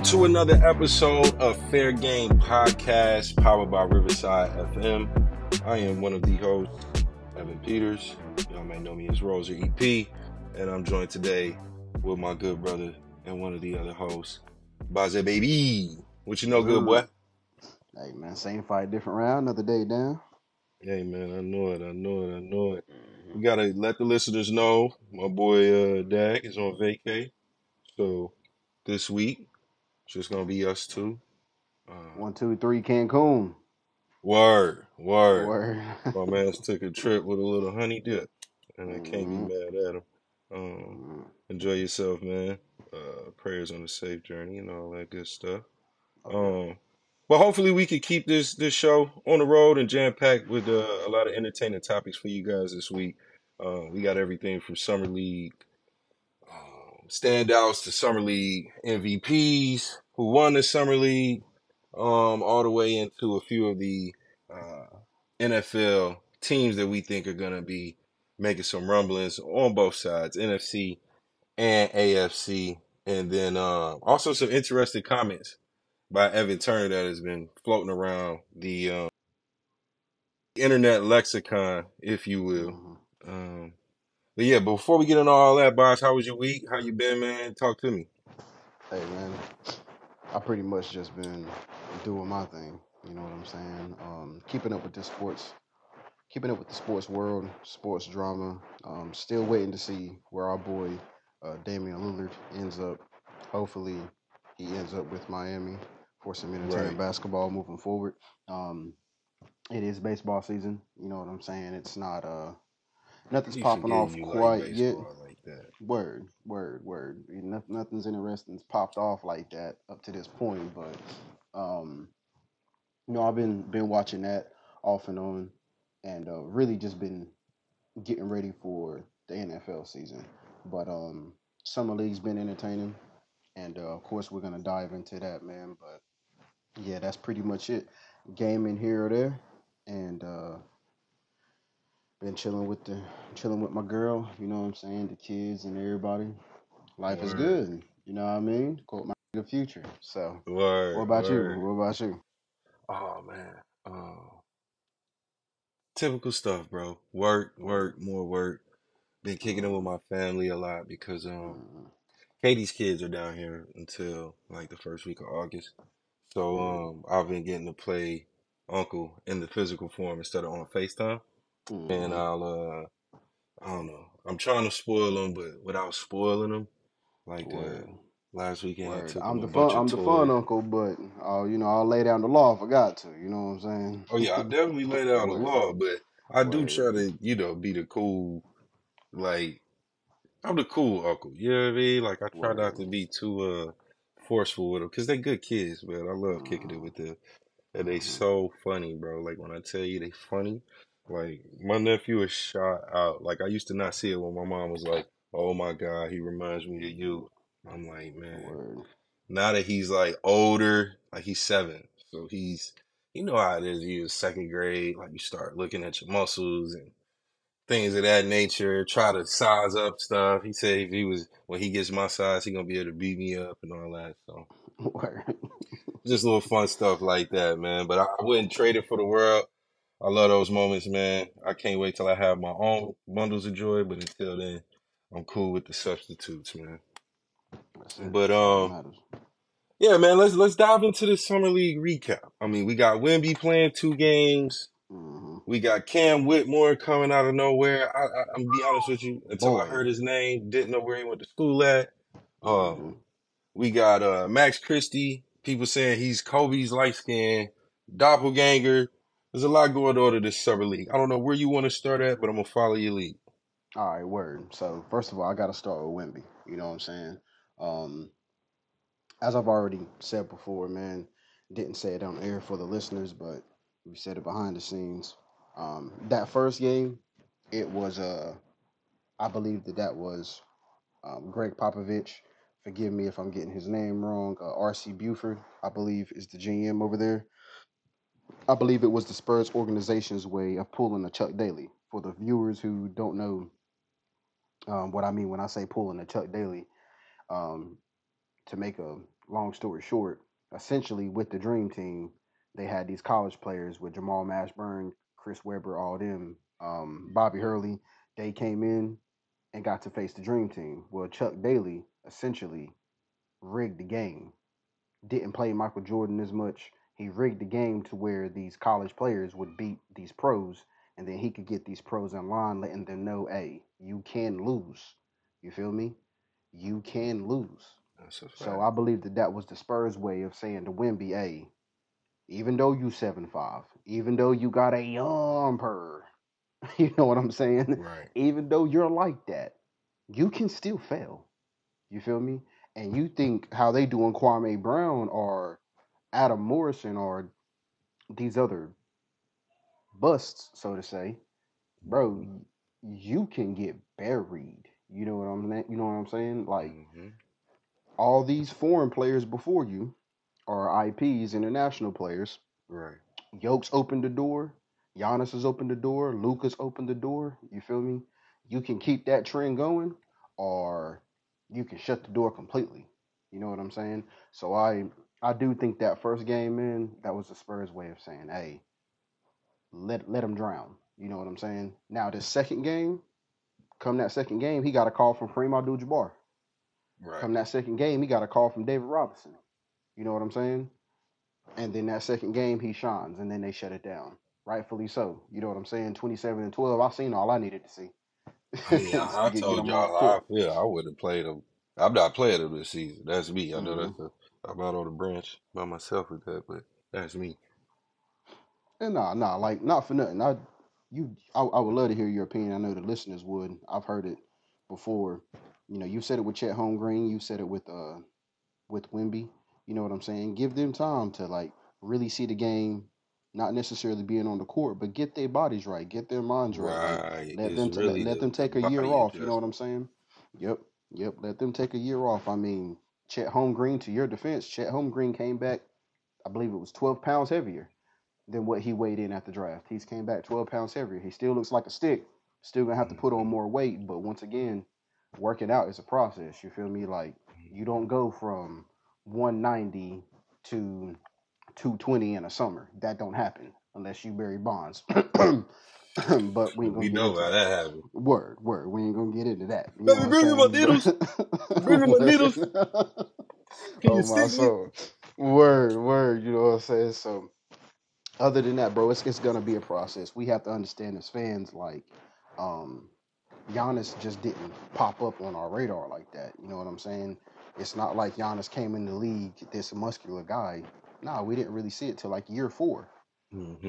welcome to another episode of Fair Game Podcast, powered by Riverside FM. I am one of the hosts, Evan Peters. Y'all may know me as Roser EP, and I'm joined today with my good brother and one of the other hosts, Baze Baby. What you know, good boy? Hey man, same fight, different round, another day down. Hey man, I know it, I know it, I know it. We gotta let the listeners know my boy uh Dak is on vacay. So this week, just gonna be us two. Uh, One, two, three, Cancun. word, word. Word. My man's took a trip with a little honey dip, and I can't Mhm. be mad at him. Um, enjoy yourself, man. Uh, prayers on a safe journey and all that good stuff. Um, but hopefully we can keep this this show on the road and jam packed with uh, a lot of entertaining topics for you guys this week. Uh, we got everything from summer league standouts to summer league MVPs who won the summer league, um, all the way into a few of the uh, NFL teams that we think are gonna be making some rumblings on both sides, NFC and AFC, and then uh, also some interesting comments by Evan Turner that has been floating around the um, internet lexicon, if you will. Mhm. Um, but yeah, before we get into all that, boss, how was your week? How you been, man? Talk to me. Hey man, I pretty much just been doing my thing. You know what I'm saying? Um, keeping up with the sports, keeping up with the sports world, sports drama. Um, still waiting to see where our boy uh, Damian Lillard ends up. Hopefully, he ends up with Miami for some entertaining Right. basketball moving forward. Um, it is baseball season. You know what I'm saying? It's not uh nothing's popping off quite like yet. like. Word, word, word. Nothing's interesting's popped off like that up to this point, but um, you know, I've been been watching that off and on, and uh, really just been getting ready for the NFL season. But um, summer league's been entertaining, and uh, of course we're gonna dive into that, man. But yeah, that's pretty much it. Gaming here or there, and uh, been chilling with the chilling with my girl. You know what I'm saying? The kids and everybody. Life is good. You know what I mean? Quote my nigga future. So, Word. what about word. you? What about you? Oh man. Oh. Typical stuff, bro. Work, work, more work. Been kicking it with my family a lot because um Mm, Katie's kids are down here until like the first week of August. So mm, um I've been getting to play Uncle in the physical form instead of on FaceTime. And mhm. I'll uh I don't know. I'm trying to spoil them but without spoiling them. Like uh Word, last weekend I word. took I'm them a the fun. I'm the fun toys. uncle, but uh, you know, I'll lay down the law if I got to. You know what I'm saying? Oh yeah, I saying? definitely laid out the word, law, but I do try to, you know, be the cool like I'm the cool uncle. You know what I mean? Like I try not Word. to be too uh forceful with them because they're good kids, man. I love kicking it Mhm, with them, and they so funny, bro. Like when I tell you they funny, like my nephew is shot out. Like I used to not see it when my mom was like, "Oh my God, he reminds me of you." I'm like, man. Word. Now that he's like older, like he's seven, so he's you know how it is. You're second grade, like you start looking at your muscles and things of that nature, try to size up stuff. He said if he was when he gets my size, he gonna be able to beat me up and all that. So Word. just little fun stuff like that, man. But I, I wouldn't trade it for the world. I love those moments, man. I can't wait till I have my own bundles of joy. But until then, I'm cool with the substitutes, man. But That's all that um, yeah, man. Let's let's dive into the summer league recap. I mean, we got Wimby playing two games. hmm We got Cam Whitmore coming out of nowhere. I, I, I'm be honest with you, until I heard his name, didn't know where he went to school at. Um, we got uh Max Christie. People saying he's Kobe's light skin doppelganger. There's a lot going on in this summer league. I don't know where you want to start at, but I'm gonna follow your lead. All right, word. So first of all, I got to start with Wimby. You know what I'm saying? Um, as I've already said before, man, didn't say it on air for the listeners, but we said it behind the scenes. Um, that first game, it was uh, I believe that that was um, Gregg Popovich. Forgive me if I'm getting his name wrong. Uh, R.C. Buford, I believe, is the GM over there. I believe it was the Spurs organization's way of pulling a Chuck Daly. For the viewers who don't know um, what I mean when I say pulling a Chuck Daly, um, to make a long story short, essentially with the dream team, they had these college players with Jamal Mashburn, Chris Webber, all them, um, Bobby Hurley. They came in and got to face the dream team. Well, Chuck Daly essentially rigged the game. Didn't play Michael Jordan as much. He rigged the game to where these college players would beat these pros, and then he could get these pros in line, letting them know, hey, you can lose. You feel me? You can lose. A. So I believe that that was the Spurs way of saying to Wimby, hey, even though you seven five, even though you got a yumper, you know what I'm saying? right. Even though you're like that, you can still fail. You feel me? And you think how they doing Kwame Brown or Adam Morrison or these other busts, so to say, bro, you can get buried. You know what I'm you know what I'm saying? Like hmm all these foreign players before you are IPs, international players. Right. Yokes opened the door. Giannis has opened the door. Luka's opened the door. You feel me? You can keep that trend going, or you can shut the door completely. You know what I'm saying? So I I do think that first game, man, that was the Spurs way of saying, hey, let let him drown. You know what I'm saying? Now the second game, come that second game, he got a call from Kareem Abdul-Jabbar. Right. Come that second game, he got a call from David Robinson. You know what I'm saying? And then that second game, he shines, and then they shut it down. Rightfully so. You know what I'm saying? 27 and 12. I seen all I needed to see. I mean, I, I Get- get told y'all how I feel. I would have played him. I'm not playing him this season. That's me. I know Mhm. that's a, I'm out on the branch by myself with that, but that's me. And nah, nah, like not for nothing. I you I, I would love to hear your opinion. I know the listeners would. I've heard it before. You know, you said it with Chet Holmgren, you said it with uh with Wimby. You know what I'm saying? Give them time to like really see the game, not necessarily being on the court, but get their bodies right, get their minds right. Right. let It's them let, really let the, them take a year off. You know what. I'm saying? Yep, yep. Let them take a year off. I mean, Chet Holmgren, to your defense, Chet Holmgren came back. I believe it was 12 pounds heavier than what he weighed in at the draft. He's came back 12 pounds heavier. He still looks like a stick. Still gonna have to put on more weight, but once again, working out is a process. You feel me? Like you don't go from 190 to 220 in a summer. That don't happen unless you Barry Bonds. but we We know how that. happened. Word, word. We ain't gonna get into that. You Baby, bring me my needles. Bring me my needles. Can oh you my me? soul. Word, word. You know what I'm saying? So other than that, bro, it's it's gonna be a process. We have to understand as fans, like, um, Giannis just didn't pop up on our radar like that. You know what I'm saying? It's not like Giannis came in the league this muscular guy. Nah, we didn't really see it till like year four.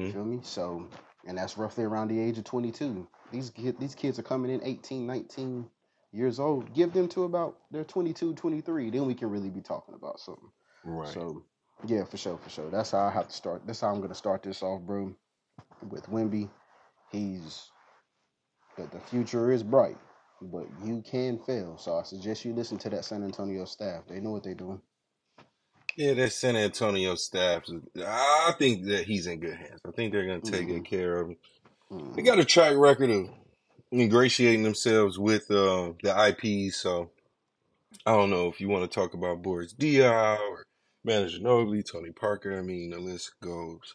You hmm feel me? So, and that's roughly around the age of 22. These these kids are coming in 18, 19 years old. Give them to about they're 22, 23. Then we can really be talking about something. Right. So, yeah, for sure, for sure. That's how I have to start. That's how I'm gonna start this off, bro. With Wimby, he's that the future is bright, but you can fail. So I suggest you listen to that San Antonio staff. They know what they're doing. Yeah, that San Antonio staff. I think that he's in good hands. I think they're going to take good care of him. They got a track record of ingratiating themselves with uh, the IPs. So I don't know if you want to talk about Boris Diaw or Manu Ginobili, Tony Parker. I mean, the list goes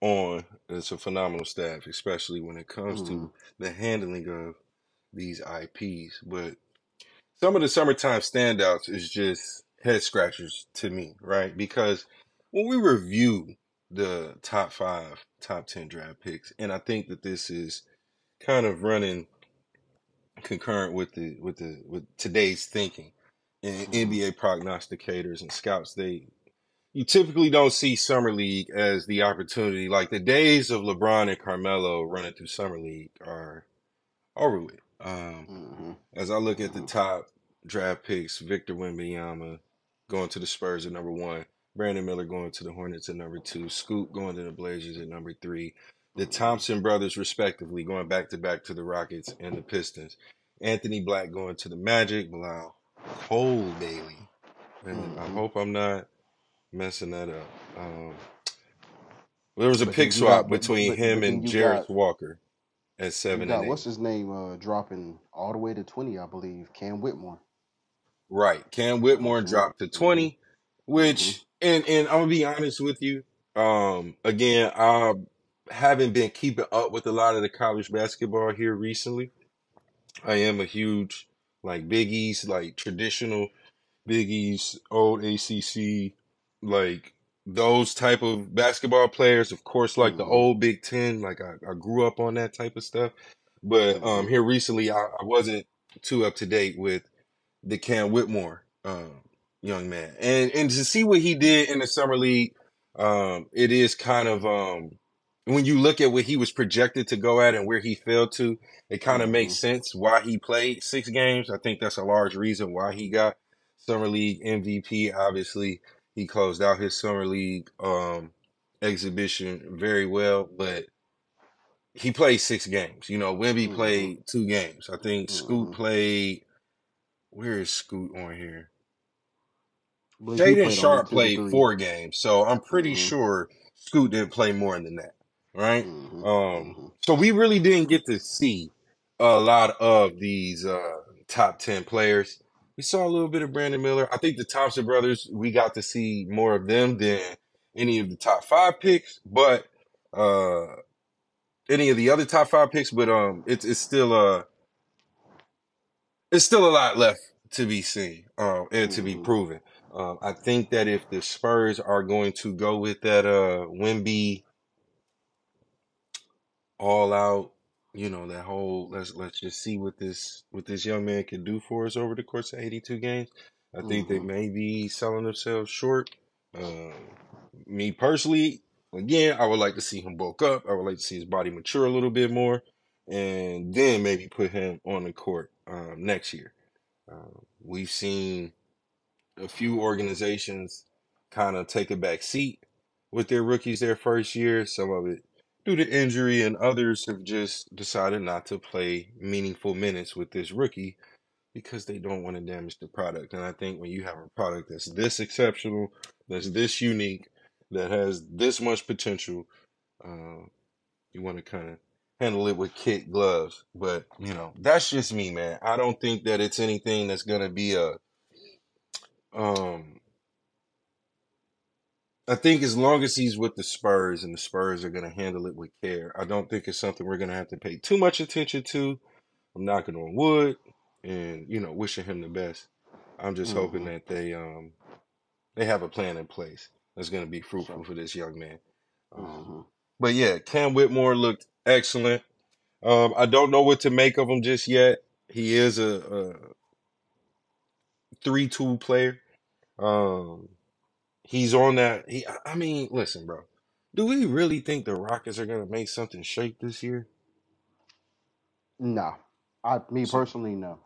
on. It's a phenomenal staff, especially when it comes hmm to the handling of these IPs. But some of the summertime standouts is just head scratchers to me, right? Because when we review the top five, top 10 draft picks, and I think that this is kind of running concurrent with the with the with today's thinking and hmm NBA prognosticators and scouts they you typically don't see summer league as the opportunity. Like the days of LeBron and Carmelo running through summer league are over with. Um hmm as I look at the hmm top draft picks Victor Wembanyama going to the Spurs at number 1 Brandon Miller going to the Hornets at number 2 Scoot going to the Blazers at number 3 the Thompson brothers, respectively, going back to back to the Rockets and the Pistons. Anthony Black going to the Magic. Bilal Coulibaly. And I hmm hope I'm not messing that up. Um, there was a But pick swap got, between but him but and got Walker at seven got what's his name uh dropping all the way to 20, I believe. Cam Whitmore. Right. Cam Whitmore so dropped to hmm 20, Mm-hmm. which and and I'm gonna be honest with you. Um, again, I haven't been keeping up with a lot of the college basketball here recently. I am a huge like Big East, like traditional Big East, old ACC, like those type of basketball players. Of course, like the Mm-hmm. old Big Ten, like I, I grew up on that type of stuff. But Mm-hmm. um, here recently, I, I wasn't too up to date with the Cam Whitmore um, young man, and and to see what he did in the summer league, um, it is kind of um, when you look at what he was projected to go at and where he fell to, it kind of Mm-hmm. makes sense why he played six games. I think that's a large reason why he got summer league MVP. Obviously, he closed out his summer league um, exhibition very well, but he played six games. You know, Wimby Mm-hmm. played two games. I think Scoot Mm-hmm. played. Where is Scoot on here? I believe he Shaedon Sharpe two played four games, so I'm pretty Mm-hmm. sure Scoot didn't play more than that, right? Mm-hmm. Um, Mm-hmm. so we really didn't get to see a lot of these uh, top ten players. We saw a little bit of Brandon Miller. I think the Thompson brothers, we got to see more of them than any of the top five picks, but uh, any of the other top five picks. But um, it's it's still uh, it's still a lot left to be seen um, and to be Mm-hmm. proven. Um, I think that if the Spurs are going to go with that uh Wimby all out, you know, that whole let's let's just see what this what this young man can do for us over the course of 82 games. I think they Mm-hmm. may be selling themselves short. Um, me personally, again, I would like to see him bulk up. I would like to see his body mature a little bit more, and then maybe put him on the court um, next year. Um, we've seen a few organizations kind of take a back seat with their rookies their first year. Some of it due to injury, and others have just decided not to play meaningful minutes with this rookie because they don't want to damage the product. And I think when you have a product that's this exceptional, that's this unique, that has this much potential, uh, you want to kind of handle it with kid gloves. But you know, that's just me, man. I don't think that it's anything that's gonna be a um I think as long as he's with the Spurs and the Spurs are going to handle it with care, I don't think it's something we're going to have to pay too much attention to. I'm knocking on wood and you know wishing him the best. I'm just hoping Mm-hmm. that they um they have a plan in place that's going to be fruitful for this young man. Um, Mm-hmm. But yeah, Cam Whitmore looked excellent. Um, I don't know what to make of him just yet. He is a, a three-tool player. Um, he's on that. He, I mean, listen, bro. Do we really think the Rockets are gonna make something shake this year? Nah. I me So, personally no.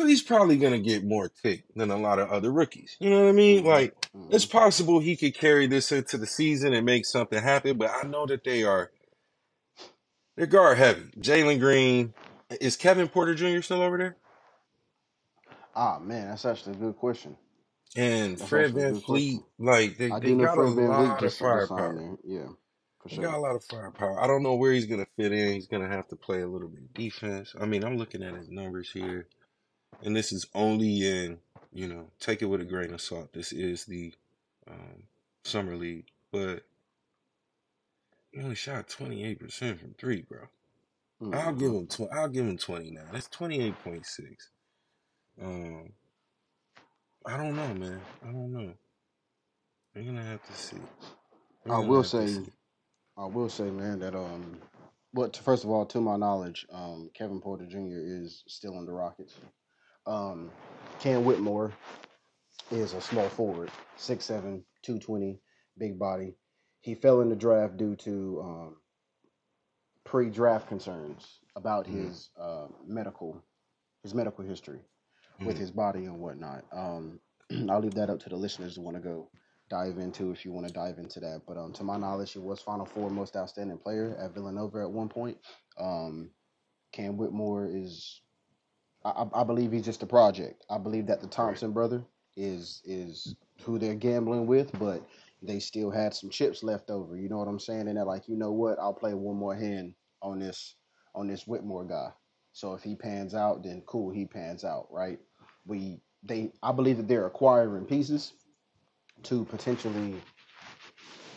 So he's probably gonna get more tick than a lot of other rookies. You know what I mean? Mm-hmm. Like, it's Mm-hmm. possible he could carry this into the season and make something happen. But I know that they are they're guard heavy. Jalen Green is Kevin Porter Jr. still over there, Ah man, that's actually a good question. and That's Fred VanVleet. Like they they got a lot of firepower. Yeah, for They got a lot of firepower. I don't know where he's gonna fit in. He's gonna have to play a little bit of defense. I mean, I'm looking at his numbers here, and this is only in you know take it with a grain of salt. This is the um, summer league, but he only shot 28 percent from three, bro. I'll give Mm-hmm. him tw- I'll give him 29. That's 28.6. Um, I don't know, man. I don't know. We're gonna have to see. We're I will say. I will say, man, that um, but first of all, to my knowledge, um, Kevin Porter Jr. is still in the Rockets. Um, Cam Whitmore is a small forward, 6'7", 220, big body. He fell in the draft due to um, pre-draft concerns about Mm, his uh, medical his medical history with mm, his body and whatnot. Um, I'll leave that up to the listeners who want to go dive into if you want to dive into that. But um, to my knowledge, he was Final Four most outstanding player at Villanova at one point. Um, Cam Whitmore is, I, I believe he's just a project. I believe that the. Thompson brother is is who they're gambling with, but they still had some chips left over. You know what I'm saying? And they're like, you know what? I'll play one more hand on this on this Whitmore guy. So if he pans out, then cool, he pans out, right? We they I believe that they're acquiring pieces, to potentially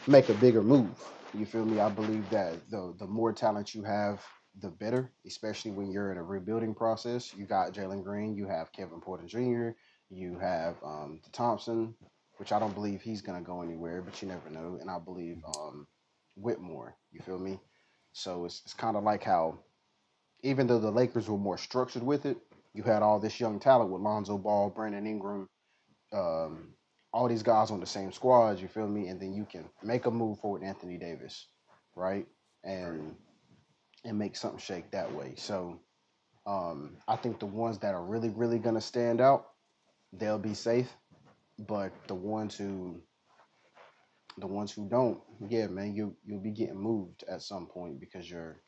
make a bigger move. You feel me? I believe that the the more talent you have, the better, especially when you're in a rebuilding process. You got Jalen Green, you have Kevin Porter Jr., you have um, Thompson, which I don't believe he's gonna go anywhere, but you never know. And I believe um, Whitmore. You feel me? So it's it's kind of like how even though the Lakers were more structured with it, you had all this young talent with Lonzo Ball, Brandon Ingram, um, all these guys on the same squad. You feel me? And then you can make a move forward, Anthony Davis, right? And and make something shake that way. So um, I think the ones that are really, really gonna stand out, they'll be safe. But the ones who the ones who don't, yeah, man, you you'll be getting moved at some point because you're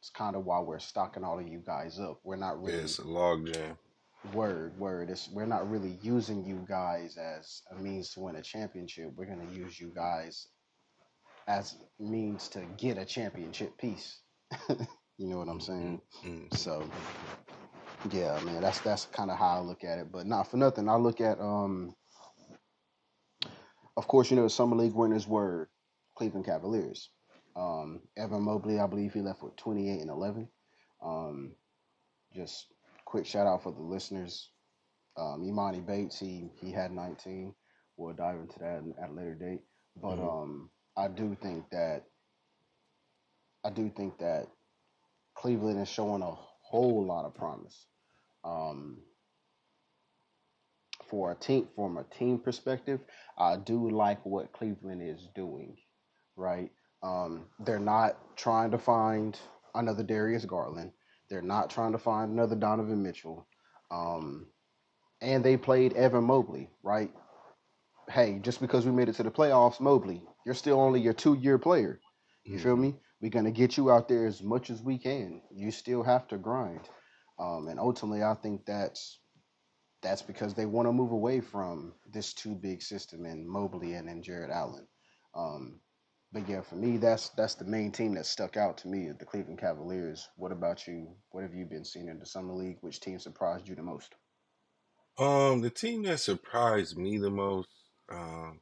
it's kind of why we're stocking all of you guys up. We're not Yeah, really it's a log jam. word word. It's we're not really using you guys as a means to win a championship. We're gonna use you guys as means to get a championship piece. you know what I'm saying? Mm. So yeah, man, that's that's kind of how I look at it. But not for nothing, I look at um, of course, you know, the summer league winners were Cleveland Cavaliers. Um, Evan Mobley, I believe he left with 28 and 11. Um, just quick shout out for the listeners. Um, Emoni Bates, he he had 19. We'll dive into that at a later date. But Mhm. um, I do think that I do think that Cleveland is showing a whole lot of promise. Um, for a team from a team perspective, I do like what Cleveland is doing. Right? Um, they're not trying to find another Darius Garland. They're not trying to find another Donovan Mitchell. Um, and they played Evan Mobley, right? Hey, just because we made it to the playoffs, Mobley, you're still only your two year player. You feel me? We're gonna get you out there as much as we can. You still have to grind, um, and ultimately, I think that's that's because they want to move away from this too big system in Mobley and in Jarrett Allen. Um, but yeah, for me, that's that's the main team that stuck out to me, the Cleveland Cavaliers. What about you? What have you been seeing in the summer league? Which team surprised you the most? Um, the team that surprised me the most, um,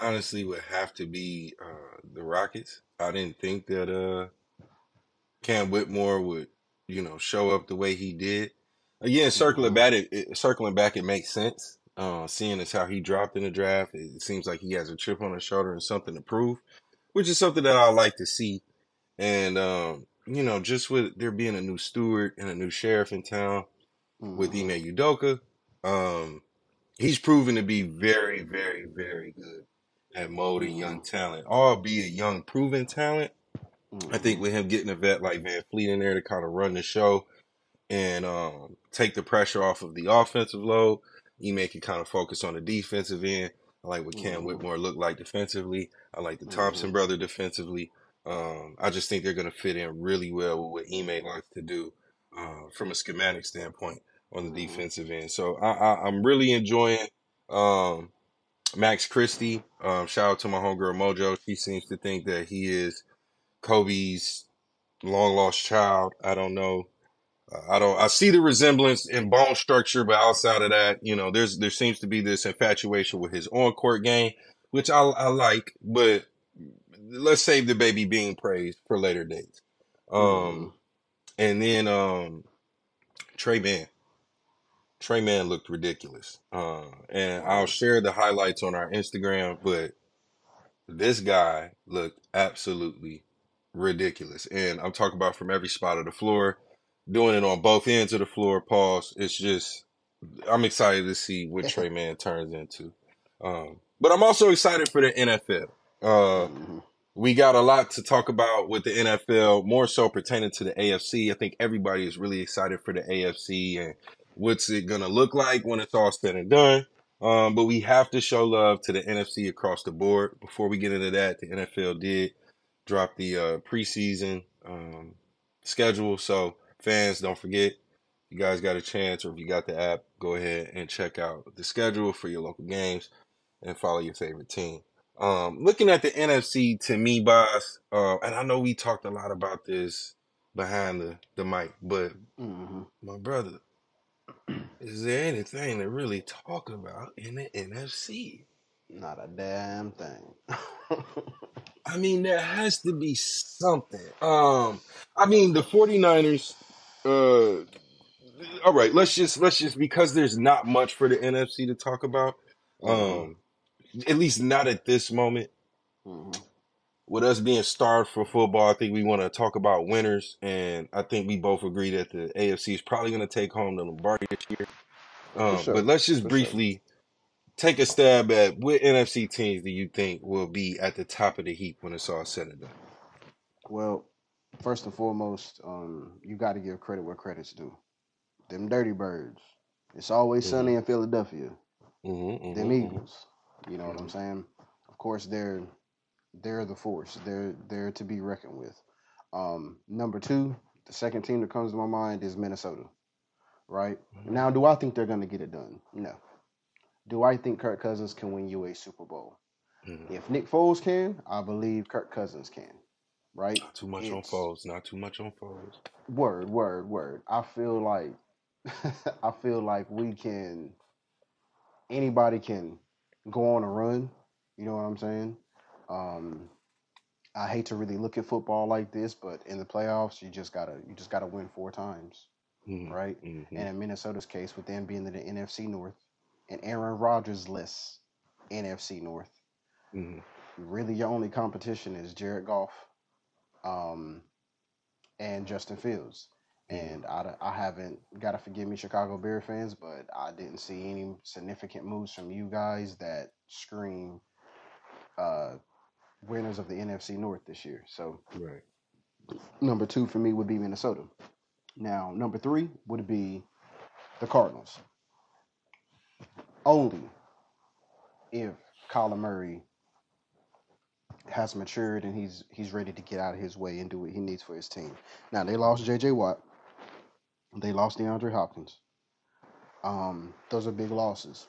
honestly, would have to be uh, the Rockets. I didn't think that uh, Cam Whitmore would, you know, show up the way he did. Again, circling hmm back, it, it circling back, it makes sense. Uh, seeing as how he dropped in the draft, it seems like he has a chip on his shoulder and something to prove, which is something that I like to see. And um, you know, just with there being a new steward and a new sheriff in town with hmm Ime Udoka, um, he's proven to be very, very, very good at molding young talent, albeit young proven talent. I think with him getting a vet like VanVleet in there to kind of run the show and um, take the pressure off of the offensive load, Ime can kind of focus on the defensive end. I like what Cam hmm Whitmore looked like defensively. I like the Thompson brother defensively. Um, I just think they're going to fit in really well with what Ime likes to do uh, from a schematic standpoint on the hmm defensive end. So I, I, I'm really enjoying um, Max Christie. Um, shout out to my homegirl Mojo. She seems to think that he is Kobe's long lost child. I don't know. Uh, I don't. I see the resemblance in bone structure, but outside of that, you know, there's there seems to be this infatuation with his on court game, which I, I like. But let's save the baby being praised for later dates. Um, and then um, Tre Mann. Tre Mann looked ridiculous. Uh, and I'll share the highlights on our Instagram, but this guy looked absolutely ridiculous. And I'm talking about from every spot of the floor, doing it on both ends of the floor, pause. It's just, I'm excited to see what Tre Mann turns into. Um, but I'm also excited for the NFL. Uh, hmm we got a lot to talk about with the NFL, more so pertaining to the AFC. I think everybody is really excited for the AFC and what's it going to look like when it's all said and done. Um, but we have to show love to the NFC across the board. Before we get into that, the NFL did drop the uh, preseason um, schedule. So fans, don't forget, you guys got a chance, or if you got the app, go ahead and check out the schedule for your local games and follow your favorite team. Um, looking at the NFC, to me, boss, uh, and I know we talked a lot about this behind the, the mic, but hmm my brother, is there anything to really talk about in the NFC? Not a damn thing. I mean, there has to be something. Um, I mean, the 49ers, uh, all right, let's just let's just because there's not much for the NFC to talk about. hmm Um, at least not at this moment. hmm With us being starved for football, I think we want to talk about winners, and I think we both agree that the AFC is probably going to take home the Lombardi this year. Um, sure. but let's just For sure. briefly take a stab at what NFC teams do you think will be at the top of the heap when it's all said and done? Well, first and foremost, um, you got to give credit where credit's due. Them Dirty Birds. It's always sunny in Philadelphia. Mm-hmm, Them Eagles. You know what I'm Mhm. saying? Of course, they're they're the force. They're they're to be reckoned with. Um, number two, the second team that comes to my mind is Minnesota. Right now, do I think they're going to get it done? No. Do I think Kirk Cousins can win you a Super Bowl? Mhm. If Nick Foles can, I believe Kirk Cousins can. Right? Not too much on It's foes. Not too much on foes. word, word, word. I feel like I feel like we can anybody can go on a run. You know what I'm saying? Um, I hate to really look at football like this, but in the playoffs, you just gotta you just gotta win four times, Mhm, right? mhm, And in Minnesota's case, with them being in the NFC North and Aaron Rodgers less NFC North, mhm. really your only competition is Jared Goff um, and Justin Fields. Mhm. And I, I haven't got to forgive me, Chicago Bear fans, but I didn't see any significant moves from you guys that scream uh, winners of the NFC North this year. So Right. number two for me would be Minnesota. Now number three would be the Cardinals. Only if Kyler Murray has matured and he's he's ready to get out of his way and do what he needs for his team. Now they lost J.J. Watt. They lost DeAndre Hopkins. Um, those are big losses.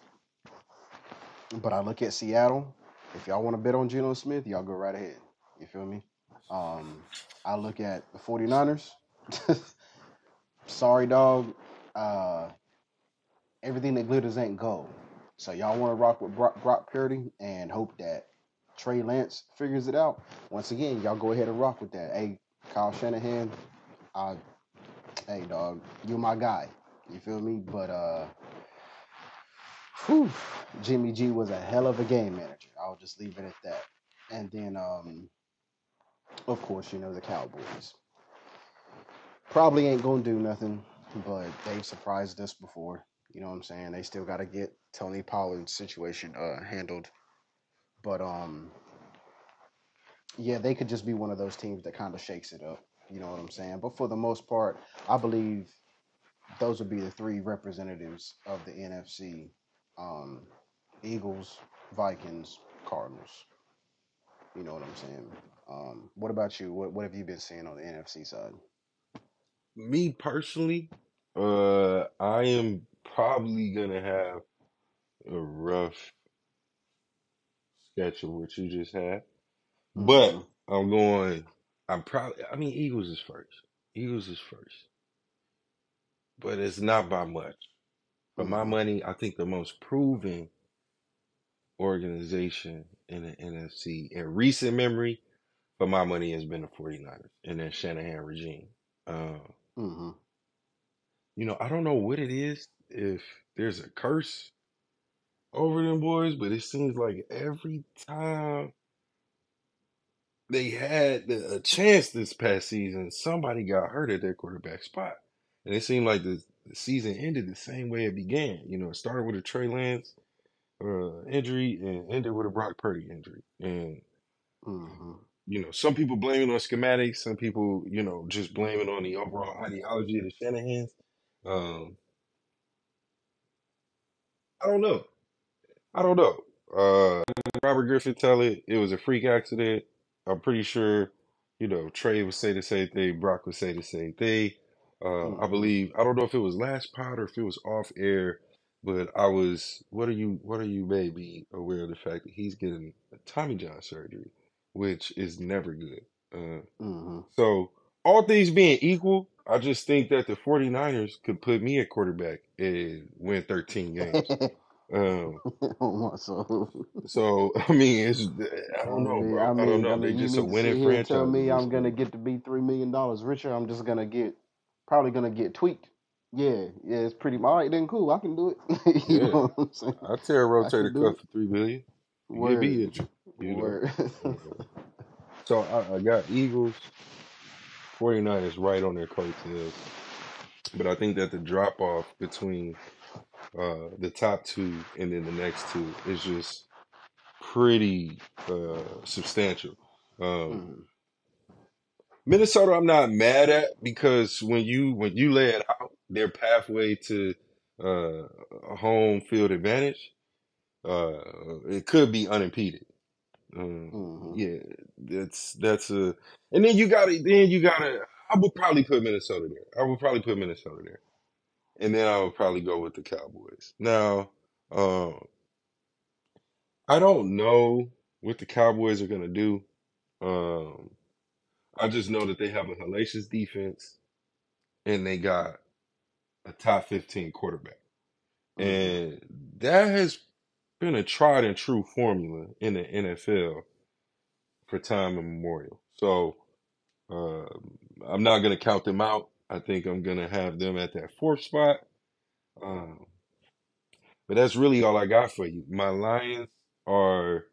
But I look at Seattle. If y'all want to bet on Geno Smith, y'all go right ahead. You feel me? Um, I look at the 49ers. Sorry, dog. Uh, everything that glitters ain't gold. So y'all want to rock with Brock, Brock Purdy and hope that Trey Lance figures it out. Once again, y'all go ahead and rock with that. Hey, Kyle Shanahan, I, hey dog, you my guy. You feel me? But uh, whew, Jimmy G was a hell of a game manager. I'll just leave it at that. And then, um, of course, you know the Cowboys. Probably ain't gonna do nothing, but they've surprised us before. You know what I'm saying? They still got to get Tony Pollard's situation uh, handled. But um, yeah, they could just be one of those teams that kind of shakes it up. You know what I'm saying? But for the most part, I believe those would be the three representatives of the NFC: um, Eagles, Vikings, Cardinals. You know what I'm saying? Um, what about you? What What have you been seeing on the NFC side? Me personally, uh, I am probably gonna have a rough sketch of what you just had, but hmm I'm going. I'm probably. I mean, Eagles is first. Eagles is first, but it's not by much. For my money, I think the most proven organization in the NFC in recent memory, for my money, has been the 49ers and that Shanahan regime. Uh, hmm you know, I don't know what it is, if there's a curse over them boys, but it seems like every time they had the, a chance this past season, somebody got hurt at their quarterback spot. And it seemed like the, the season ended the same way it began. You know, it started with a Trey Lance uh, injury and ended with a Brock Purdy injury. And, hmm you know, some people blame it on schematics, some people, you know, just blame it on the overall ideology of the Shanahans. Um, I don't know. I don't know. Uh, Robert Griffin tell it it was a freak accident. I'm pretty sure, you know, Trey would say the same thing. Brock would say the same thing. Uh, I hmm believe I don't know if it was last pod or if it was off air, but I was. What are you? What are you? Maybe aware of the fact that he's getting a Tommy John surgery, which is never good. Uh, hmm so all things being equal, I just think that the 49ers could put me at quarterback and win 13 games. Um, so I mean, it's I I don't know, bro. I I don't mean, I know. They just a mean winning and tell franchise me I'm gonna get to be three million dollars richer? I'm just gonna get probably gonna get tweaked. Yeah, yeah, it's pretty. All right, then cool. I can do it. you Yeah, know what I'm saying? I tear a rotator cuff for three million. You get Word, you word. So I, I got Eagles, 49ers right on their coattails, but I think that the drop off between uh, the top two and then the next two is just pretty uh, substantial. Um, Mhm, Minnesota, I'm not mad at because when you when you lay it out, their pathway to uh, home field advantage, uh, it could be unimpeded. Um, mhm. yeah, that's that's a, and then you got to then you got to. I would probably put Minnesota there. I would probably put Minnesota there, and then I would probably go with the Cowboys. Now, um, I don't know what the Cowboys are gonna do. Um, I just know that they have a hellacious defense and they got a top 15 quarterback. Mhm. And that has been a tried and true formula in the NFL for time immemorial. So uh, I'm not going to count them out. I think I'm going to have them at that fourth spot. Um, but that's really all I got for you. My Lions are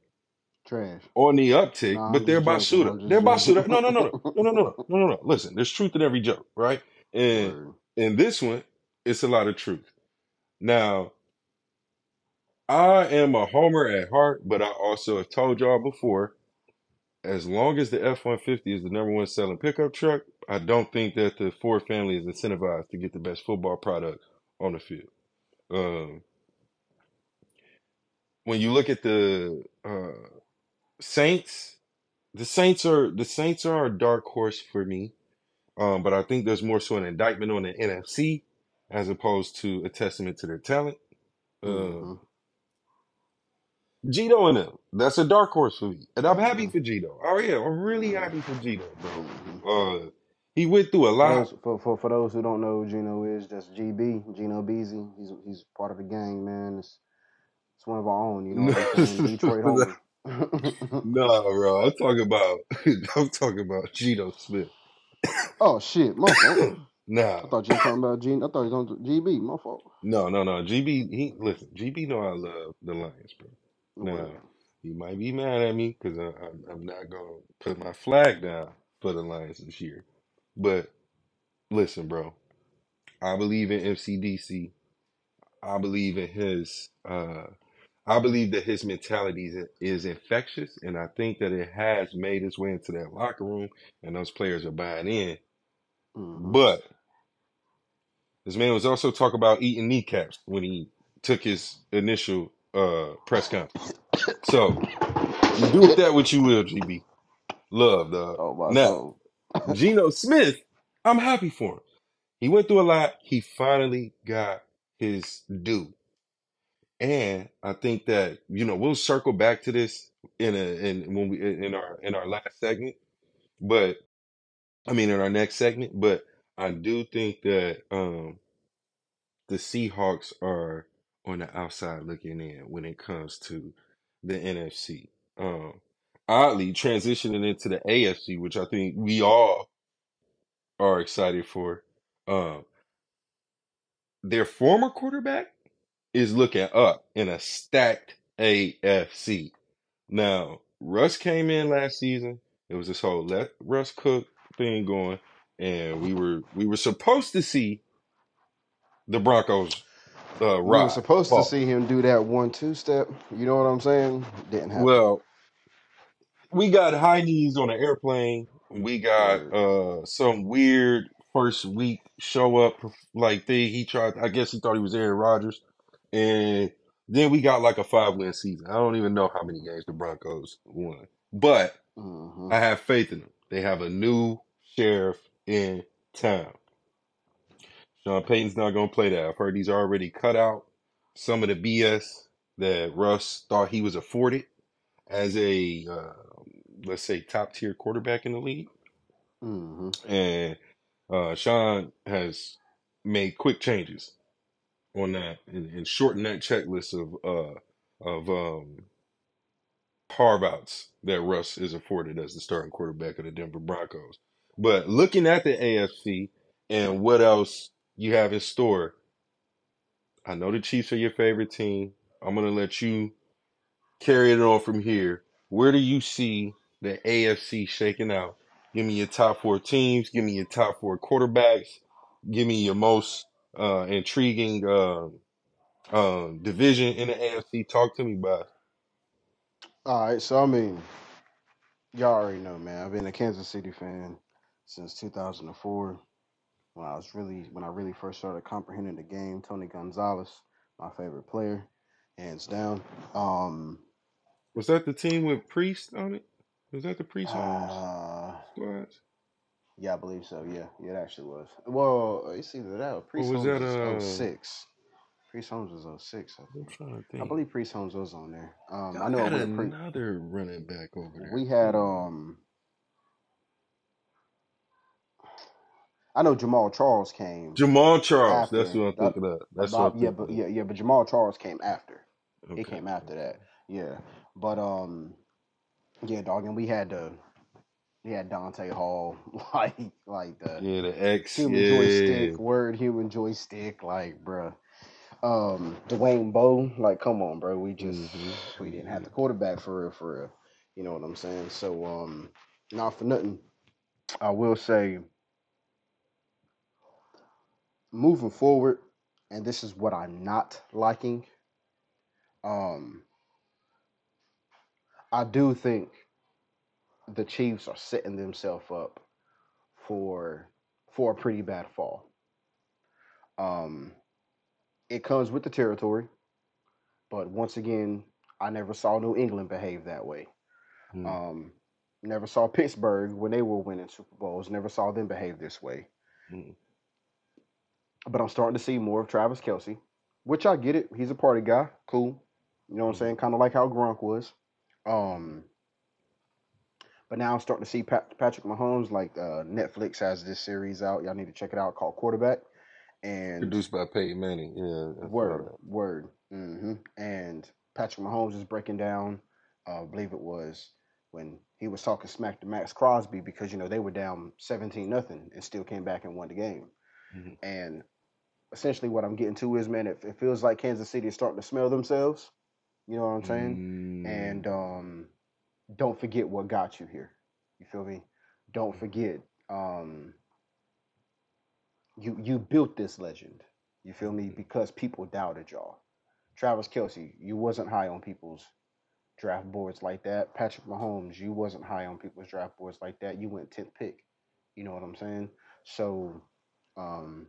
Trash. on the uptick, Nah, but they're about. I'm They're about joking. No, no, no, no, no, no, no, no, no, no, no. Listen, there's truth in every joke, right? And Word. in this one, it's a lot of truth. Now, I am a homer at heart, but I also have told y'all before, as long as the F-150 is the number one selling pickup truck, I don't think that the Ford family is incentivized to get the best football product on the field. Um, when you look at the uh, Saints, the Saints are the Saints are a dark horse for me. Um, but I think there's more so an indictment on the NFC as opposed to a testament to their talent. Uh, Mhm, Geno and them, that's a dark horse for me, and I'm happy mhm, for Geno. Oh yeah, I'm really mhm, happy for Geno, bro. Uh, he went through a For lot. those for, for for those who don't know who Gino is, that's GB, Gino Beasy. He's he's part of the gang, man. It's it's one of our own, you know what I'm saying? Detroit homie. nah, bro, I'm talking about I'm talking about Geno Smith. oh shit, my fault. nah, I thought you were talking about Gino. I thought you was on GB, my fault. no, no, no. GB, he listen. GB know I love the Lions, bro. Now he might be mad at me because I'm I'm not gonna put my flag down for the Lions this year. But listen, bro, I believe in MCDC. I believe in his. uh I believe that his mentality is, is infectious, and I think that it has made its way into that locker room, and those players are buying in. hmm But this man was also talking about eating kneecaps when he took his initial uh press conference. So you do with that what you will, GB. Love, dog. Oh my Now, soul. Geno Smith, I'm happy for him. He went through a lot. He finally got his due. And I think that, you know, we'll circle back to this in a in when we in our in our last segment. But I mean in our next segment, but I do think that um the Seahawks are on the outside looking in when it comes to the NFC. Um oddly transitioning into the AFC, which I think we all are excited for. Um their former quarterback is looking up in a stacked AFC. Now, Russ came in last season. It was this whole let Russ cook thing going, and we were we were supposed to see the Broncos uh, We were supposed to see him do that one two step. You know what I'm saying? Didn't happen. Well, we got high knees on an airplane. We got uh some weird first week show up like thing. He tried. I guess he thought he was Aaron Rodgers, and then we got like a five win season. I don't even know how many games the Broncos won, but hmm I have faith in them. They have a new sheriff in town. Sean Payton's not going to play that. I've heard he's already cut out some of the BS that Russ thought he was afforded as a, uh, let's say, top tier quarterback in the league. hmm And uh, Sean has made quick changes. On that and, and shorten that checklist of uh of um carve outs that Russ is afforded as the starting quarterback of the Denver Broncos. But looking at the AFC and what else you have in store, I know the Chiefs are your favorite team. I'm gonna let you carry it on from here. Where do you see the AFC shaking out? Give me your top four teams. Give me your top four quarterbacks. Give me your most uh, intriguing uh, uh, division in the AFC. Talk to me about. it. All right, so I mean, y'all already know, man. I've been a Kansas City fan since 2004 when I was really when I really first started comprehending the game. Tony Gonzalez, my favorite player, hands down. Um, Was that the team with Priest on it? Was that the Priest uh, squads? Yeah, I believe so. Yeah, yeah, it actually was. Well, it's either that or Priest was Holmes that was uh? 06. Priest Holmes was 06, I I'm trying to I believe Priest Holmes was on there. Um, I know it pre. another running back over there We had um, I know Jamaal Charles came Jamaal Charles. That's after who I'm that. thinking of. That's who I'm yeah, but yeah, yeah, but Jamaal Charles came after. He Okay. came after that. Yeah, but um, yeah, dog, and we had the had Dante Hall, like like the Yeah, the X. human Yeah. joystick word, human joystick, like bruh. Um, Dwayne Bowe, like come on, bro. We just Mm-hmm. we didn't have Mm-hmm. the quarterback for real, for real. You know what I'm saying? So um, not for nothing, I will say moving forward, and this is what I'm not liking. Um, I do think the Chiefs are setting themselves up for for a pretty bad fall. Um, it comes with the territory, but once again, I never saw New England behave that way. Mm. Um, never saw Pittsburgh when they were winning Super Bowls. Never saw them behave this way. Mm. But I'm starting to see more of Travis Kelce, which I get it. He's a party guy. Cool. You know what I'm Mhm. saying? Kind of like how Gronk was. Um, but now I'm starting to see Pat- Patrick Mahomes. Like uh, Netflix has this series out. Y'all need to check it out called Quarterback. And Produced by Peyton Manning. Yeah, word, word. hmm And Patrick Mahomes is breaking down. Uh, I believe it was when he was talking smack to Maxx Crosby because you know they were down 17 nothing and still came back and won the game. Mhm. And essentially, what I'm getting to is, man, it, it feels like Kansas City is starting to smell themselves. You know what I'm saying? And Mm. um, don't forget what got you here. You feel me? Don't forget. Um, you you built this legend. You feel me? Because people doubted y'all. Travis Kelce, you wasn't high on people's draft boards like that. Patrick Mahomes, you wasn't high on people's draft boards like that. You went tenth pick. You know what I'm saying? So, um,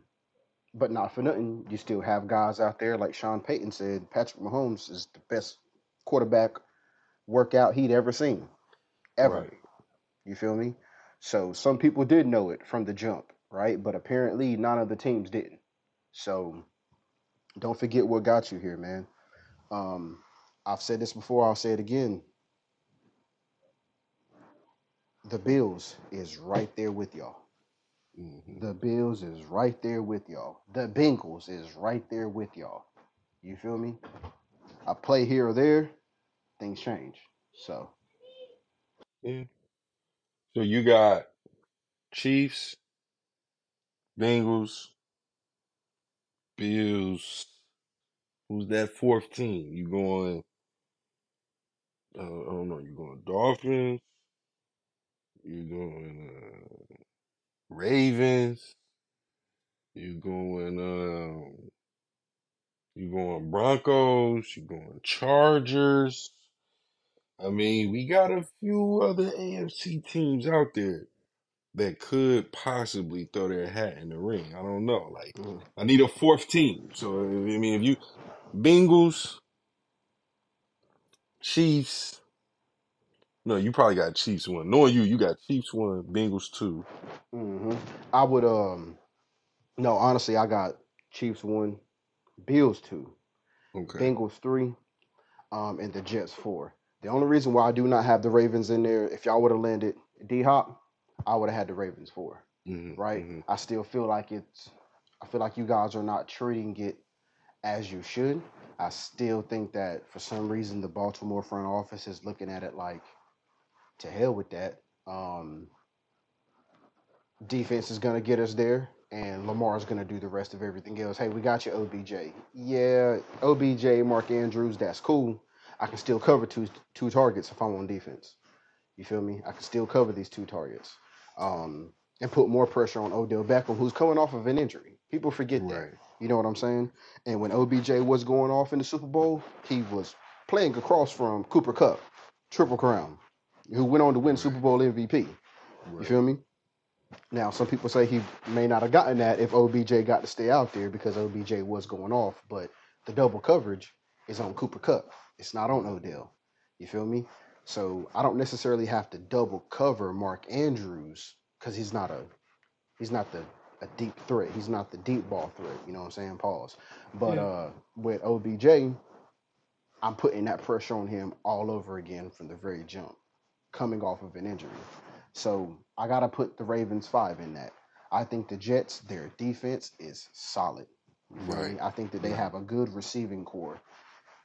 but not for nothing, you still have guys out there like Sean Payton said. Patrick Mahomes is the best quarterback workout he'd ever seen, ever. Right. You feel me? So some people did know it from the jump, right? But apparently none of the teams didn't. So don't forget what got you here, man. Um, I've said this before, I'll say it again. The Bills is right there with y'all. Mhm. The Bills is right there with y'all. The Bengals is right there with y'all. You feel me? I play here or there, things change. So Yeah. So you got Chiefs, Bengals, Bills. Who's that fourth team? You going? Uh, I don't know. You going Dolphins? You going uh, Ravens? You going? Um, you going Broncos? You going Chargers? I mean, we got a few other AFC teams out there that could possibly throw their hat in the ring. I don't know. Like, mhm. I need a fourth team. So, I mean, if you Bengals, Chiefs, no, you probably got Chiefs one. Knowing you, you got Chiefs one, Bengals two. hmm I would um no, honestly, I got Chiefs one, Bills two, Okay. Bengals three, um, and the Jets four. The only reason why I do not have the Ravens in there, if y'all would have landed D Hop, I would have had the Ravens four. hmm Right? hmm I still feel like it's I feel like you guys are not treating it as you should. I still think that for some reason the Baltimore front office is looking at it like to hell with that. Um, defense is going to get us there, and Lamar is going to do the rest of everything else. Hey, we got you, OBJ. Yeah, OBJ, Mark Andrews, that's cool. I can still cover two two targets if I'm on defense. You feel me? I can still cover these two targets, um, and put more pressure on Odell Beckham, who's coming off of an injury. People forget that. You know what I'm saying? And when OBJ was going off in the Super Bowl, he was playing across from Cooper Kupp, Triple Crown, who went on to win Super Bowl MVP. You feel me? Now, some people say he may not have gotten that if OBJ got to stay out there because OBJ was going off, but the double coverage is on Cooper Kupp. It's not on Odell. You feel me? So I don't necessarily have to double cover Mark Andrews because he's not a he's not the a deep threat. He's not the deep ball threat. You know what I'm saying? Pause. But Yeah. uh with OBJ, I'm putting that pressure on him all over again from the very jump, coming off of an injury. So I gotta put the Ravens five in that. I think the Jets, their defense is solid. You? Right. I think that they Right. have a good receiving core.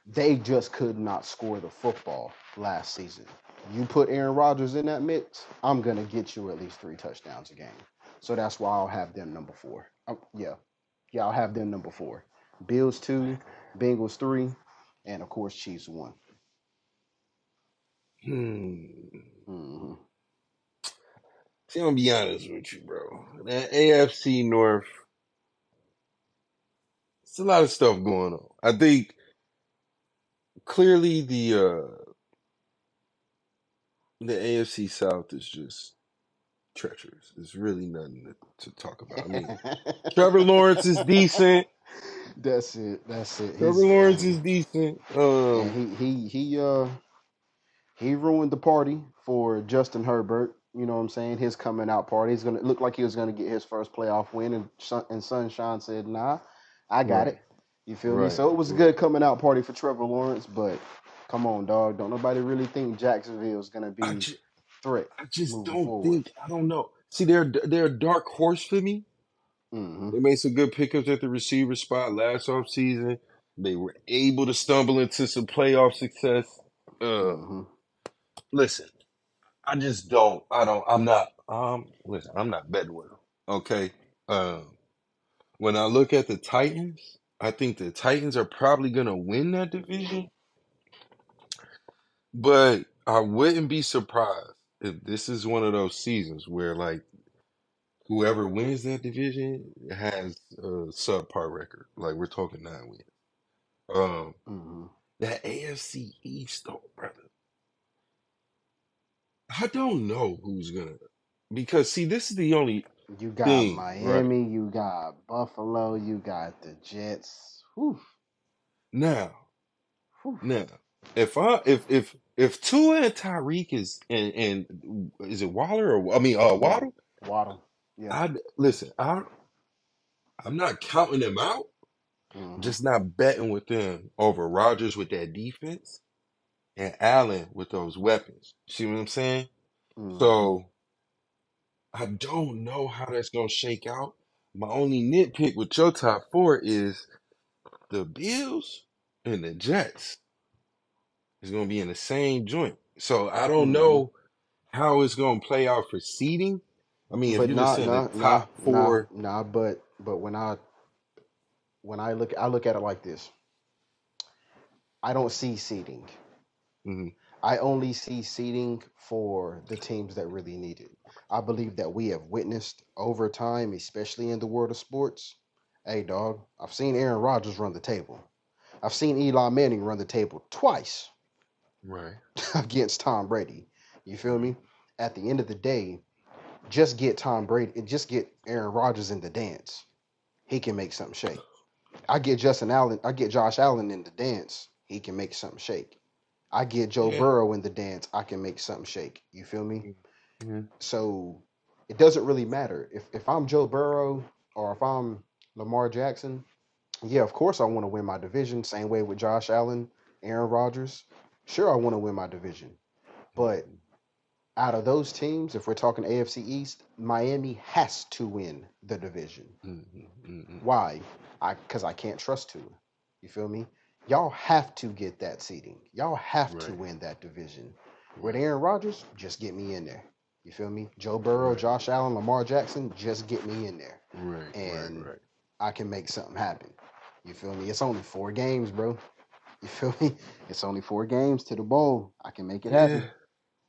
They just could not score the football last season. You put Aaron Rodgers in that mix, I'm gonna get you at least three touchdowns a game. So that's why I'll have them number four. Um, yeah, yeah, I'll have them number four. Bills two, Bengals three, and of course Chiefs one. Hmm. hmm See, I'm gonna be honest with you, bro. That AFC North, it's a lot of stuff going on. I think clearly the uh the AFC South is just treacherous. There's really nothing to, to talk about. I mean, Trevor Lawrence is decent. That's it. That's it. Trevor He's Lawrence um, is decent. Um, he he he uh he ruined the party for Justin Herbert. You know what I'm saying? His coming out party. He's gonna look like he was gonna get his first playoff win, and Sun, and Sunshine said, "Nah, I got right, it." You feel me? So it was a good coming out party for Trevor Lawrence, but come on, dog. Don't nobody really think Jacksonville is gonna I be just, threat I just don't forward. think. I don't know. See, they're they're a dark horse for me. hmm They made some good pickups at the receiver spot last offseason. They were able to stumble into some playoff success. Uh, hmm listen, I just don't. I don't. I'm not. Um, listen, I'm not betting with them. Okay. Um, when I look at the Titans, I think the Titans are probably gonna win that division, but I wouldn't be surprised if this is one of those seasons where like whoever wins that division has a subpar record. Like we're talking nine wins. Um, hmm that AFC East though, brother. I don't know who's gonna because see, this is the only You got thing, right? Miami. You got Buffalo. You got the Jets. Whew, Now, whew. now, if I if if if Tua and Tyreek is and and is it Waller or I mean uh Waddle. Waddle. Yeah. I listen. I I'm not counting them out. hmm Just not betting with them over Rodgers with that defense and Allen with those weapons. See what I'm saying? hmm So I don't know how that's gonna shake out. My only nitpick with your top four is the Bills and the Jets is gonna be in the same joint. So I don't hmm know how it's gonna play out for seeding. I mean, if But you're just nah, the nah, nah, top nah, four, nah. But but when I when I look I look at it like this, I don't see seeding. mhm, I only see seeding for the teams that really need it. I believe that we have witnessed over time, especially in the world of sports. Hey, dog, I've seen Aaron Rodgers run the table. I've seen Eli Manning run the table twice right, against Tom Brady. You feel me? At the end of the day, just get Tom Brady, just get Aaron Rodgers in the dance. He can make something shake. I get Justin Allen, I get Josh Allen in the dance. He can make something shake. I get Joe yeah, Burrow in the dance. I can make something shake. You feel me? mhm, So it doesn't really matter if if I'm Joe Burrow or if I'm Lamar Jackson. Yeah, of course I want to win my division. Same way with Josh Allen, Aaron Rodgers. Sure, I want to win my division. But out of those teams, if we're talking AFC East, Miami has to win the division. mhm, mhm, Why? I because I can't trust Tua. You feel me? Y'all have to get that seating. Y'all have to Right. win that division. With Aaron Rodgers, just get me in there. You feel me? Joe Burrow, Right. Josh Allen, Lamar Jackson, just get me in there. Right. And Right. I can make something happen. You feel me? It's only four games, bro. You feel me? It's only four games to the bowl. I can make it happen.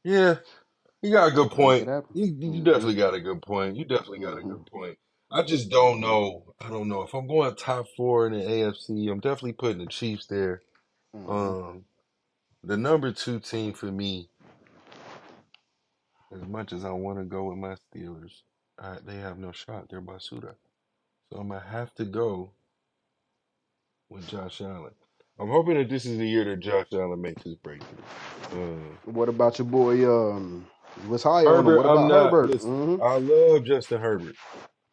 Yeah. Yeah. You got a good can make it point. happen. You you hmm definitely got a good point. You definitely got a hmm good point. I just don't know. I don't know if I'm going top four in the AFC. I'm definitely putting the Chiefs there. hmm Um, the number two team for me, as much as I want to go with my Steelers, I, they have no shot. They're Basuda. So I'm gonna have to go with Josh Allen. I'm hoping that this is the year that Josh Allen makes his breakthrough. Um, What about your boy? Um, was high on him. Herbert, What I'm about not. Herbert? Listen, hmm I love Justin Herbert.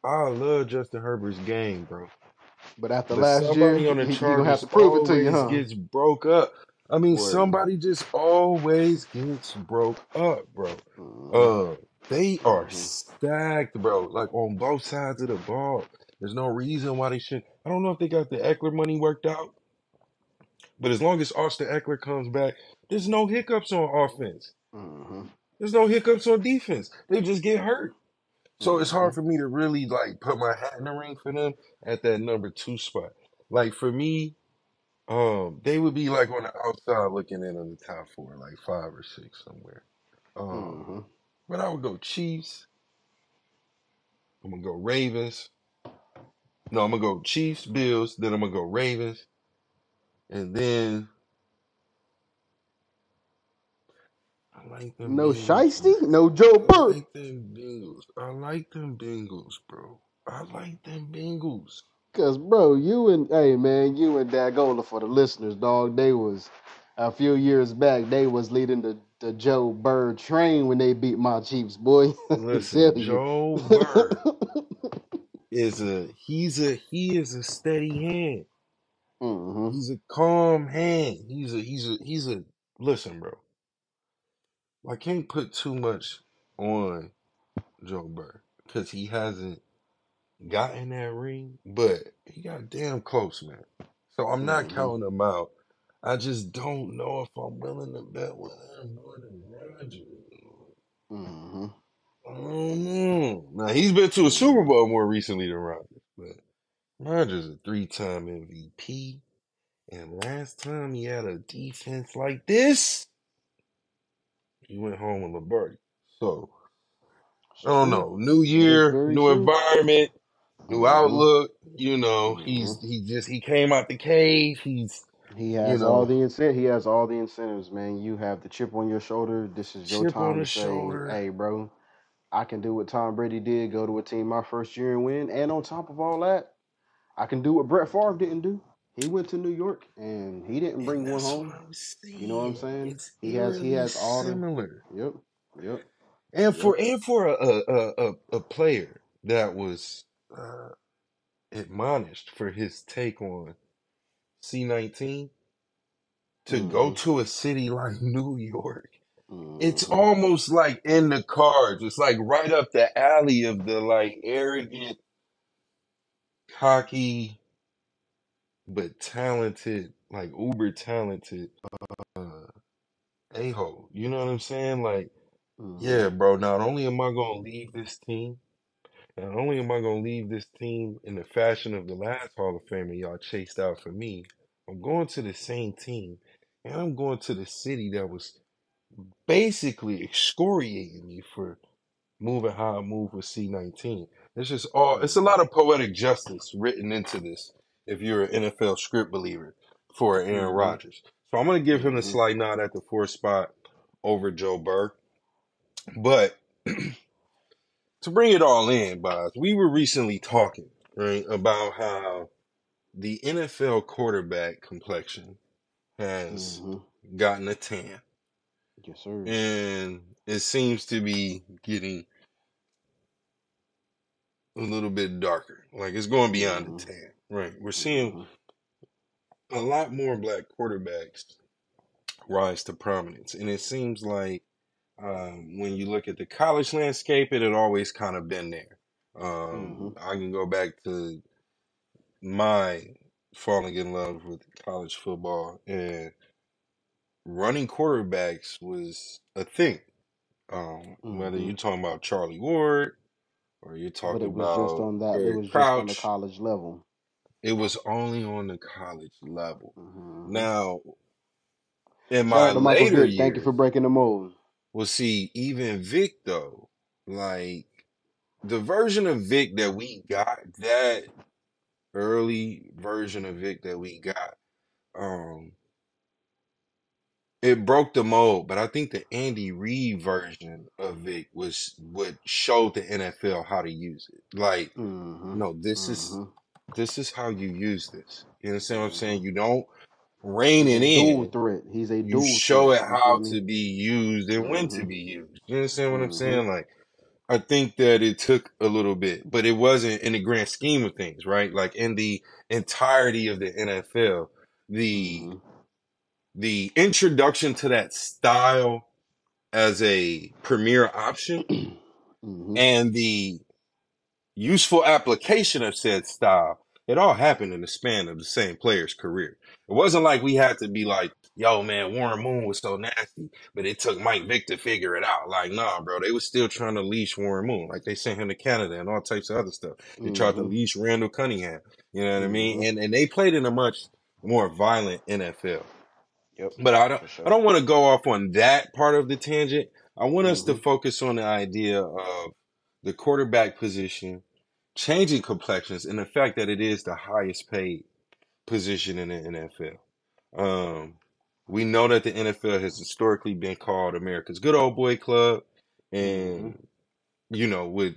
I love Justin Herbert's game, bro. But after But last year, on the he, he gonna have to prove it to you, huh? gets broke up. I mean, Word. somebody just always gets broke up, bro. hmm Uh, they are hmm stacked, bro. Like on both sides of the ball. There's no reason why they should. I don't know if they got the Ekeler money worked out, but as long as Austin Ekeler comes back, there's no hiccups on offense. hmm There's no hiccups on defense. They just get hurt. So it's hmm hard for me to really like put my hat in the ring for them at that number two spot. Like for me, um, they would be like on the outside looking in on the top four, like five or six somewhere. Um, hmm but I would go Chiefs. I'm gonna go Ravens. No, I'm gonna go Chiefs, Bills. Then I'm gonna go Ravens, and then I like them No Bengals, shiesty, no Joe I Burrow. like them Bengals. I like them Bengals, bro. I like them Bengals. Cause bro, you and hey man, you and Dagola for the listeners, dog. They was a few years back. They was leading the the Joe Bird train when they beat my Chiefs, boy. Listen, tell you. Joe Burr is a he's a he is a steady hand. hmm He's a calm hand. He's a he's a he's a listen, bro. I can't put too much on Joe Burr because he hasn't gotten that ring, but he got damn close, man. So I'm not hmm counting him out. I just don't know if I'm willing to bet with him more than Rodgers. hmm I don't know. Now he's been to a Super Bowl more recently than Rodgers, but Rodgers a three-time MVP, and last time he had a defense like this, he went home with Lombardi. So I don't true. know. New That is year, very new true. environment, new hmm outlook. You know, hmm he's he just he came out the cave. He's He you has all know the incentive. He has all the incentives, man. You have the chip on your shoulder. This is your chip on time to his say, shoulder. "Hey, bro, I can do what Tom Brady did. Go to a team my first year and win. And on top of all that, I can do what Brett Favre didn't do. He went to New York and he didn't bring one home. You know what I'm saying. It's He has he has all the similar. yep, yep, And for yep. and for a a, a, a player that was uh, admonished for his take on C19 to go Mm-hmm. to a city like New York, it's Mm-hmm. almost like in the cards. It's like right up the alley of the like arrogant, cocky, but talented, like uber talented uh, a hole. You know what I'm saying? Like, Mm-hmm. yeah, bro. Not only am I gonna leave this team, not only am I gonna leave this team in the fashion of the last Hall of Famer y'all chased out for me, I'm going to the same team, and I'm going to the city that was basically excoriating me for moving how I move with C19. It's just all, it's a lot of poetic justice written into this if you're an NFL script believer for Aaron Mm-hmm. Rodgers. So I'm going to give him the Mm-hmm. slight nod at the fourth spot over Joe Burr. But to bring it all in, Boz, we were recently talking, right, about how the NFL quarterback complexion has Mm-hmm. gotten a tan. Yes, sir. And it seems to be getting a little bit darker. Like it's going beyond Mm-hmm. the tan. Right. We're seeing Mm-hmm. a lot more black quarterbacks rise to prominence. And it seems like um, when you look at the college landscape, it had always kind of been there. Um, Mm-hmm. I can go back to my falling in love with college football and running quarterbacks was a thing. Um, whether hmm you're talking about Charlie Ward or you're talking it was just about on that. It was just on the college level. It was only on the college level. hmm Now, in my Michael later Vick. Thank you for breaking the mold. well, see, even Vick though, like the version of Vick that we got, that early version of Vick that we got, um, it broke the mold. But I think the Andy Reid version of Vick was what showed the NFL how to use it. Like, hmm no, this is hmm this is how you use this. You understand what I'm hmm saying? You don't rein it dual in. threat. He's a You dual show threat. it You how to be used and when to hmm be used. You understand what I'm hmm saying? Like, I think that it took a little bit, but it wasn't in the grand scheme of things, right? Like in the entirety of the NFL, the hmm the introduction to that style as a premier option hmm and the useful application of said style, it all happened in the span of the same player's career. It wasn't like we had to be like, yo, man, Warren Moon was so nasty, but it took Mike Vick to figure it out. Like, nah, bro, they was still trying to leash Warren Moon. Like they sent him to Canada and all types of other stuff. They tried to hmm leash Randall Cunningham. You know what I mean? hmm And and they played in a much more violent NFL. Yep, But I don't for I don't want to go off on that part of the tangent. I want us to hmm focus on the idea of the quarterback position changing complexions and the fact that it is the highest paid position in the NFL. Um, we know that the NFL has historically been called America's good old boy club, and you know, with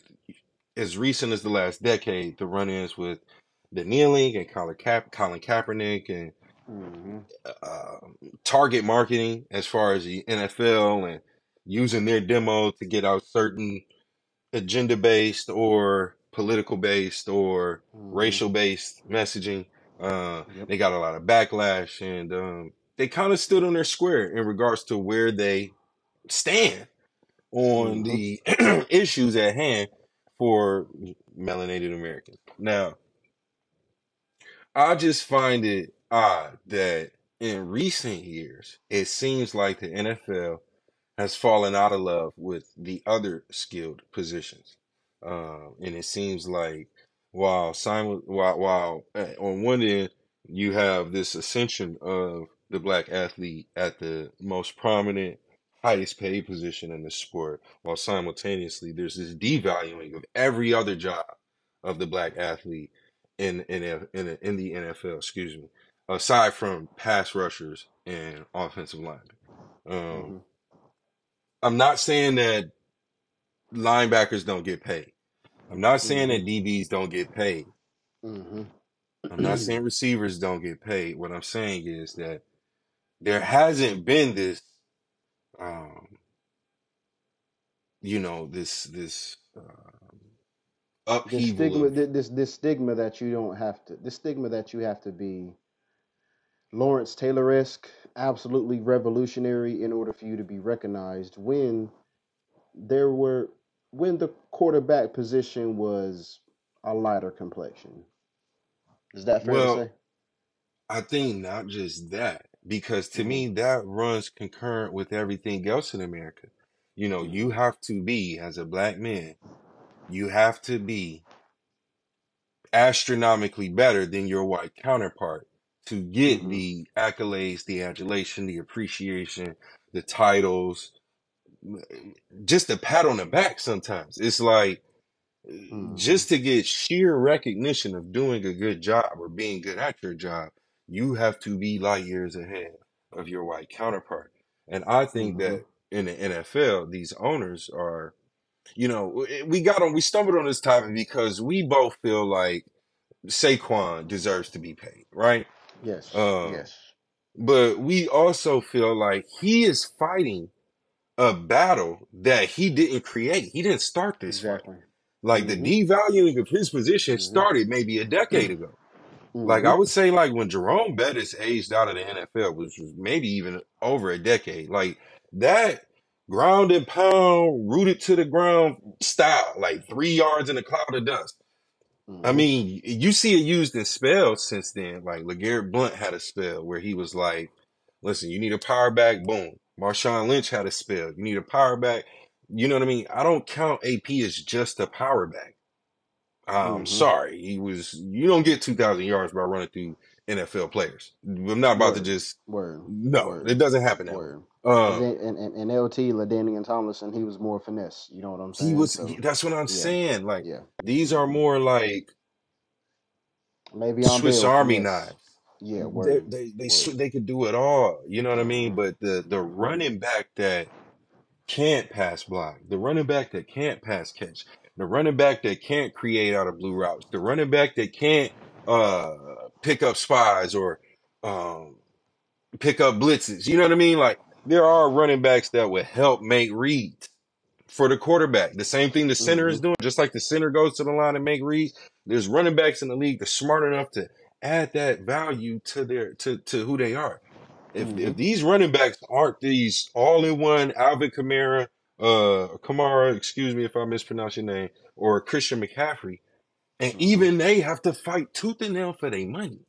as recent as the last decade, the run-ins with the kneeling and Colin, Ka- Colin Kaepernick and hmm uh, target marketing as far as the NFL and using their demo to get out certain agenda based or political based or hmm racial based messaging. Uh, Yep. they got a lot of backlash and um, they kind of stood on their square in regards to where they stand on hmm the issues at hand for melanated Americans. Now, I just find it odd that in recent years, it seems like the NFL has fallen out of love with the other skilled positions. Um, and it seems like while simul- while, while uh, on one end you have this ascension of the black athlete at the most prominent, highest paid position in the sport, while simultaneously there's this devaluing of every other job of the black athlete in in in, in the NFL. Excuse me, aside from pass rushers and offensive linemen. Um, hmm I'm not saying that linebackers don't get paid. I'm not saying that DBs don't get paid. hmm I'm not saying receivers don't get paid. What I'm saying is that there hasn't been this, um, you know, this this um, this upheaval stigma, of thi- this this stigma that you don't have to, this stigma that you have to be Lawrence Taylor esque, absolutely revolutionary in order for you to be recognized. When there were, when the quarterback position was a lighter complexion, is that fair to say? I think not just that, because to me that runs concurrent with everything else in America. You know, you hmm have to be as a black man, you have to be astronomically better than your white counterpart to get hmm the accolades, the adulation, the appreciation, the titles, just a pat on the back sometimes. It's like hmm just to get sheer recognition of doing a good job or being good at your job, you have to be light years ahead of your white counterpart. And I think hmm that in the NFL, these owners are, you know, we got on, we stumbled on this topic because we both feel like Saquon deserves to be paid, right? Yes. Um, Yes. but we also feel like he is fighting a battle that he didn't create. He didn't start this fight. Exactly. Like the hmm devaluing of his position hmm started maybe a decade ago. Like hmm I would say, like when Jerome Bettis aged out of the NFL, which was maybe even over a decade, like that ground and pound, rooted to the ground style, like three yards in a cloud of dust. I Mm-hmm. mean, you see it used in spells since then. Like LeGarrette Blunt had a spell where he was like, listen, you need a power back, boom. Marshawn Lynch had a spell. You need a power back. You know what I mean? I don't count AP as just a power back. I'm Mhm. sorry. He was you don't get two thousand yards by running through NFL players. I'm not about to just Word. no, Word. it doesn't happen that. Word. Um And and, and, and LT, LaDainian Tomlinson, he was more finesse. You know what I'm saying? he was So that's what I'm yeah, saying. Like yeah. these are more like Maybe Swiss Army knives. Yeah, They word. they they Word. they could do it all. You know what I mean? But the the running back that can't pass block, the running back that can't pass catch, the running back that can't create out of blue routes, the running back that can't uh pick up spies or um pick up blitzes. You know what I mean? Like there are running backs that would help make reads for the quarterback. The same thing the center is Mhm. doing, just like the center goes to the line and make reads. There's running backs in the league that's smart enough to add that value to their to to who they are. If if Mhm. these running backs aren't these all in one Alvin Kamara, uh Kamara, excuse me if I mispronounce your name, or Christian McCaffrey, and Mhm. even they have to fight tooth and nail for their money.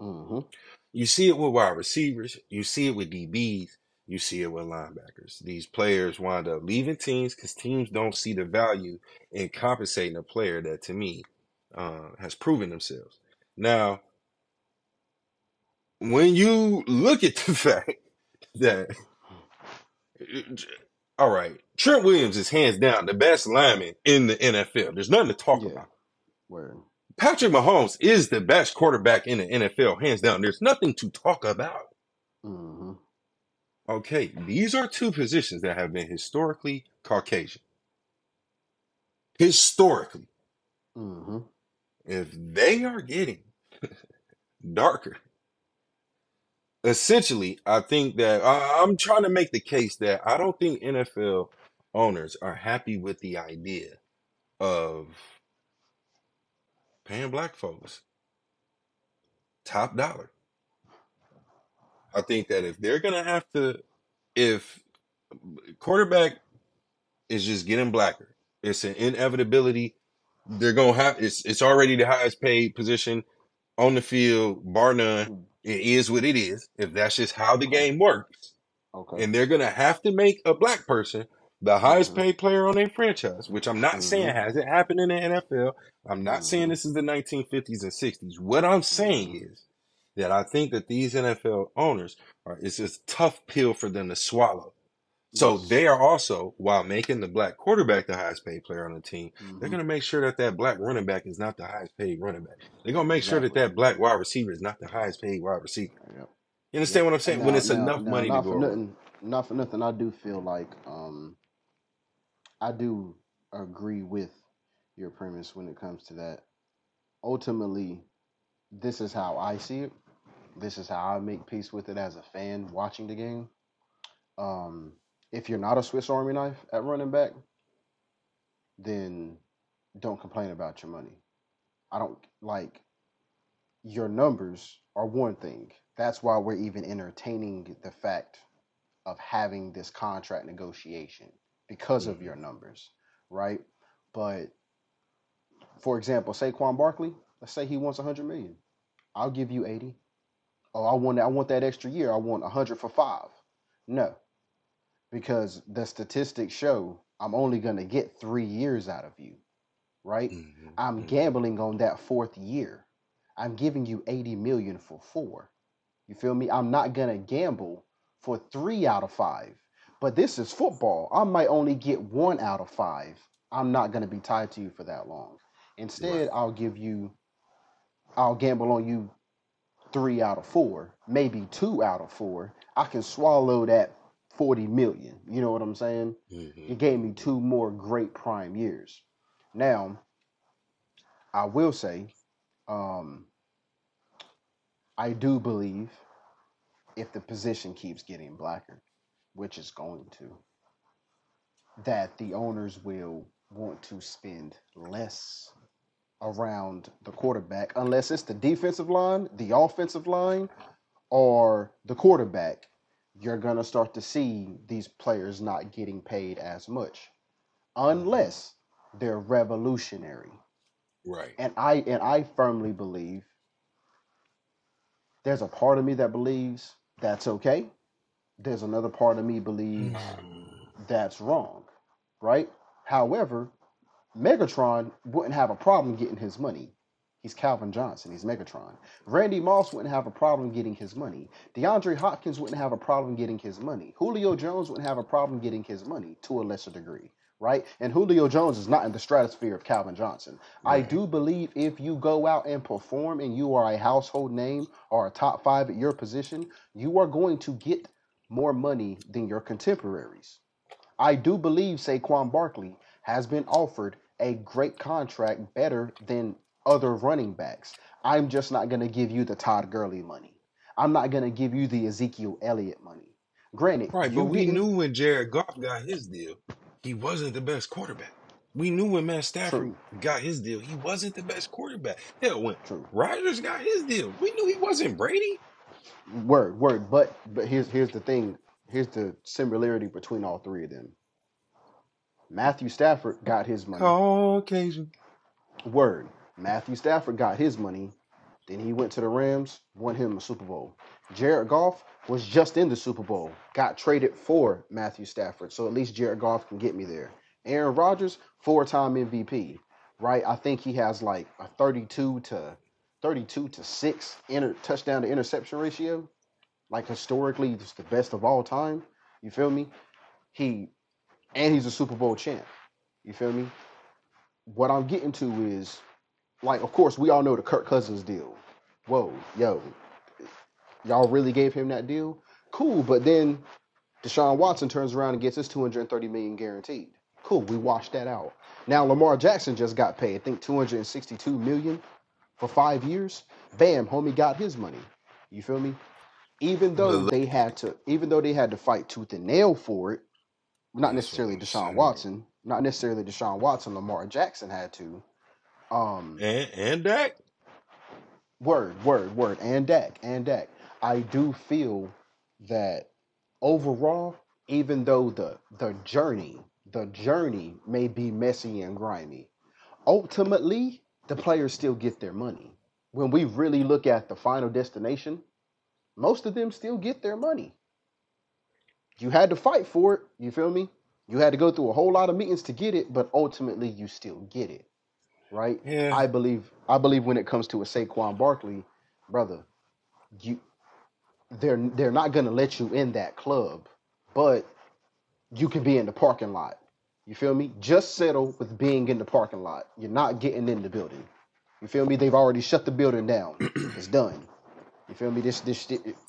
Mhm. You see it with wide receivers, you see it with DBs, you see it with linebackers. These players wind up leaving teams because teams don't see the value in compensating a player that, to me, uh, has proven themselves. Now, when you look at the fact that, all right, Trent Williams is hands down the best lineman in the NFL. There's nothing to talk Yeah. about. Word. Patrick Mahomes is the best quarterback in the NFL, hands down. There's nothing to talk about. Mhm. Okay, these are two positions that have been historically Caucasian. Historically, Mhm. If they are getting darker, essentially, I think that I, I'm trying to make the case that I don't think NFL owners are happy with the idea of paying black folks top dollar. I think that if they're gonna have to, if quarterback is just getting blacker, it's an inevitability. They're gonna have it's it's already the highest paid position on the field, bar none. It is what it is. If that's just how the game works, Okay. and they're gonna have to make a black person the highest Mhm. paid player on their franchise, which I'm not saying Mhm. hasn't happened in the NFL. I'm not saying Mhm. this is the 1950s and 60s. What I'm saying Mhm. is that I think that these NFL owners are it's a tough pill for them to swallow. So Yes. they are also, while making the black quarterback the highest paid player on the team, they're Mhm. going to make sure that that black running back is not the highest paid running back. They're going to make sure that that black wide receiver is not the highest paid wide receiver. Yep. You Yep. understand what I'm saying? When it's now, enough now, money to not go nothing, not for nothing. I do feel like um, I do agree with your premise when it comes to that. Ultimately, this is how I see it. This is how I make peace with it as a fan watching the game. Um, if you're not a Swiss Army knife at running back, then don't complain about your money. I don't like your numbers are one thing. That's why we're even entertaining the fact of having this contract negotiation because of Mhm. your numbers, right? But for example, Saquon Barkley, let's say he wants 100 million. I'll give you 80. Oh, I want I want that extra year. I want 100 for 5. No, because the statistics show I'm only going to get 3 years out of you, right? Mhm, I'm mhm. gambling on that fourth year. I'm giving you 80 million for 4. You feel me? I'm not going to gamble for 3 out of 5. But this is football. I might only get 1 out of 5. I'm not going to be tied to you for that long. Instead, Right. I'll give you I'll gamble on you 3 out of 4, maybe 2 out of 4. I can swallow that 40 million. You know what I'm saying? You Mhm, gave me two more great prime years. Now, I will say, um, I do believe if the position keeps getting blacker, which is going to, that the owners will want to spend less around the quarterback, unless it's the defensive line, the offensive line, or the quarterback. You're going to start to see these players not getting paid as much, Mhm. unless they're revolutionary. Right. And I and I firmly believe there's a part of me that believes that's okay. There's another part of me believes that's wrong, right? However, Megatron wouldn't have a problem getting his money. He's Calvin Johnson. He's Megatron. Randy Moss wouldn't have a problem getting his money. DeAndre Hopkins wouldn't have a problem getting his money. Julio Jones wouldn't have a problem getting his money to a lesser degree, right? And Julio Jones is not in the stratosphere of Calvin Johnson. I do believe if you go out and perform and you are a household name or a top five at your position, you are going to get more money than your contemporaries. I do believe Saquon Barkley has been offered a great contract better than other running backs. I'm just not going to give you the Todd Gurley money. I'm not going to give you the Ezekiel Elliott money. Granted, Right, but we knew when Jared Goff got his deal, he wasn't the best quarterback. We knew when Matt Stafford true, got his deal, he wasn't the best quarterback. Hell, when true. Rodgers got his deal, we knew he wasn't Brady. Word, word. But but here's here's the thing. Here's the similarity between all three of them. Matthew Stafford got his money. Caucasian. Word. Matthew Stafford got his money. Then he went to the Rams, won him a Super Bowl. Jared Goff was just in the Super Bowl, got traded for Matthew Stafford. So at least Jared Goff can get me there. Aaron Rodgers, four time MVP, right? I think he has like a 32 to 32 to 6 inter- touchdown to interception ratio. Like historically, it's the best of all time. You feel me? He and he's a Super Bowl champ. You feel me? What I'm getting to is like, of course, we all know the Kirk Cousins deal. Whoa, yo, y'all really gave him that deal? Cool, but then Deshaun Watson turns around and gets his 230 million guaranteed. Cool, we washed that out. Now Lamar Jackson just got paid, I think 262 million for five years. Bam, homie got his money. You feel me? Even though they had to, even though they had to fight tooth and nail for it, not necessarily Deshaun. Watson, not necessarily Deshaun Watson, Lamar Jackson had to. Um, And and Dak. Word, word, word, and Dak, and Dak. I do feel that overall, even though the the journey, the journey may be messy and grimy, ultimately the players still get their money. When we really look at the final destination, most of them still get their money. You had to fight for it, you feel me? You had to go through a whole lot of meetings to get it, but ultimately you still get it. Right? Yeah. I believe I believe when it comes to a Saquon Barkley, brother, you they're they're not gonna let you in that club, but you can be in the parking lot. You feel me? Just settle with being in the parking lot. You're not getting in the building. You feel me? They've already shut the building down. It's done. You feel me? This this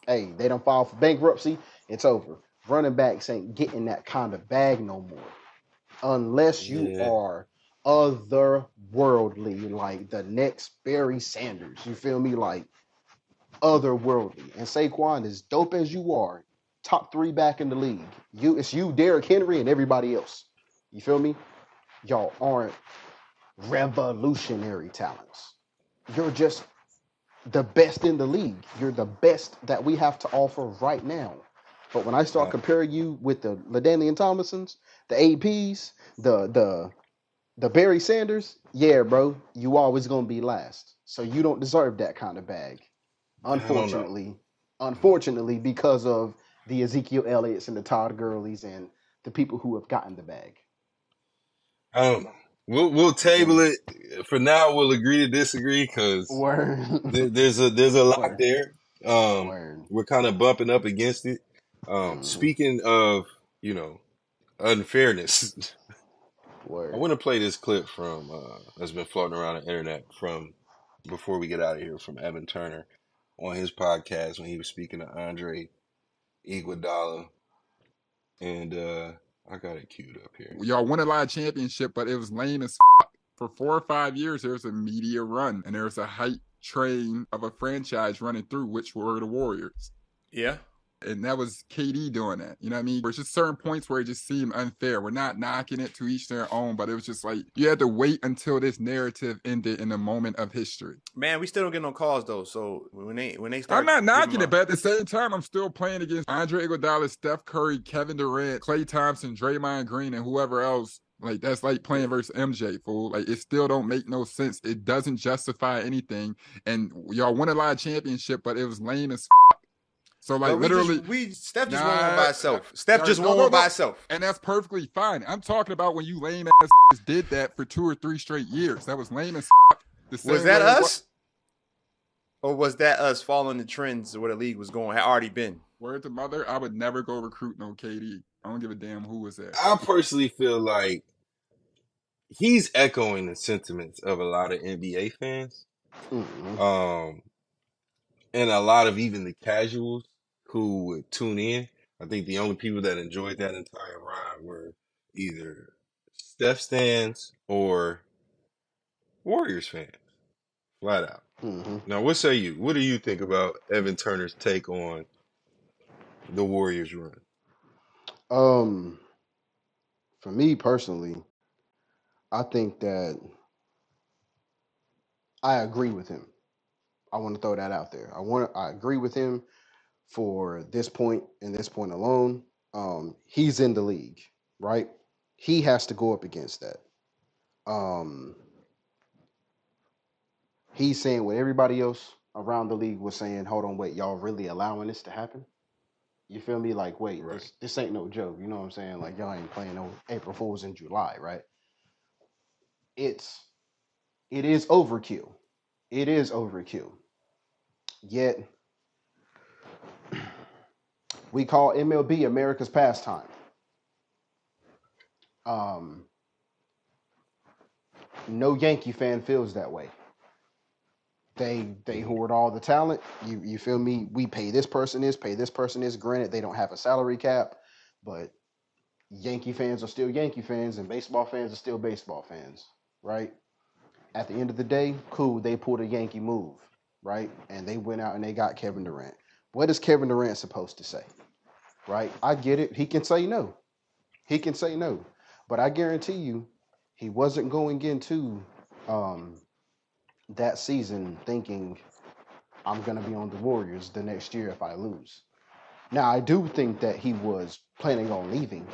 hey, they don't file for bankruptcy. It's over. Running backs ain't getting that kind of bag no more, unless you Yeah. are otherworldly, like the next Barry Sanders. You feel me? Like otherworldly. And Saquon, as dope as you are, top three back in the league. You, it's you, Derrick Henry, and everybody else. You feel me? Y'all aren't revolutionary talents. You're just the best in the league. You're the best that we have to offer right now. But when I start Uh, comparing you with the LaDainian Thomasons, the APs, the the the Barry Sanders, yeah, bro, you always gonna be last. So you don't deserve that kind of bag. I don't know. Unfortunately, unfortunately, because of the Ezekiel Elliott's and the Todd Gurleys and the people who have gotten the bag. I don't know. We'll we'll table it for now. We'll agree to disagree because there's a there's a lot word, there. Um, word. we're kind of bumping up against it. Um, hmm speaking of you know unfairness, I Word. want to play this clip from uh, that's been floating around the internet from before we get out of here from Evan Turner on his podcast when he was speaking to Andre Iguodala, and uh, I got it queued up here. y'all won a lot of championship, but it was lame as f- for four or five years. There was a media run, and there was a hype train of a franchise running through, which were the Warriors. Yeah. And that was KD doing that. You know what I mean? There's just certain points where it just seemed unfair. We're not knocking it to each their own, but it was just like you had to wait until this narrative ended in a moment of history. Man, we still don't get no calls though. So when they when they start I'm not knocking it, but at the same time, I'm still playing against Andre Iguodala, Steph Curry, Kevin Durant, Klay Thompson, Draymond Green, and whoever else Like that's like playing versus MJ, fool. Like it still don't make no sense. It doesn't justify anything. And y'all won a lot of championship, but it was lame as. F- so like But we literally, just, we Steph just won one by itself. Steph nah, just no, won no, one by no. itself. and that's perfectly fine. I'm talking about when you lame ass did that for two or three straight years. That was lame as. The same Was that way it us? Or was that us following the trends of where the league was going? Had already been. Word to mother, I would never go recruit no KD. I don't give a damn who was there. I personally feel like he's echoing the sentiments of a lot of NBA fans. Mhm. Um, and a lot of even the casuals who would tune in. I think the only people that enjoyed that entire ride were either Steph stands or Warriors fans, flat out. Mhm. Now, what say you? What do you think about Evan Turner's take on the Warriors run? Um, for me personally, I think that I agree with him. I want to throw that out there. I want I agree with him for this point and this point alone. Um, he's in the league, right? He has to go up against that. Um, he's saying what everybody else around the league was saying. Hold on, wait, y'all really allowing this to happen? You feel me? Like, wait, Right. this this ain't no joke. You know what I'm saying? Like, y'all ain't playing no April Fools in July, right? It's it is overkill. It is overkill. Yet we call MLB America's pastime. Um, no Yankee fan feels that way. They they hoard all the talent. You you feel me? We pay this person this, pay this person this. Granted, they don't have a salary cap, but Yankee fans are still Yankee fans, and baseball fans are still baseball fans, right? At the end of the day, cool. They pulled a Yankee move, right? And they went out and they got Kevin Durant. What is Kevin Durant supposed to say? Right? I get it. He can say no. He can say no. But I guarantee you, he wasn't going into um, that season thinking I'm going to be on the Warriors the next year if I lose. Now, I do think that he was planning on leaving,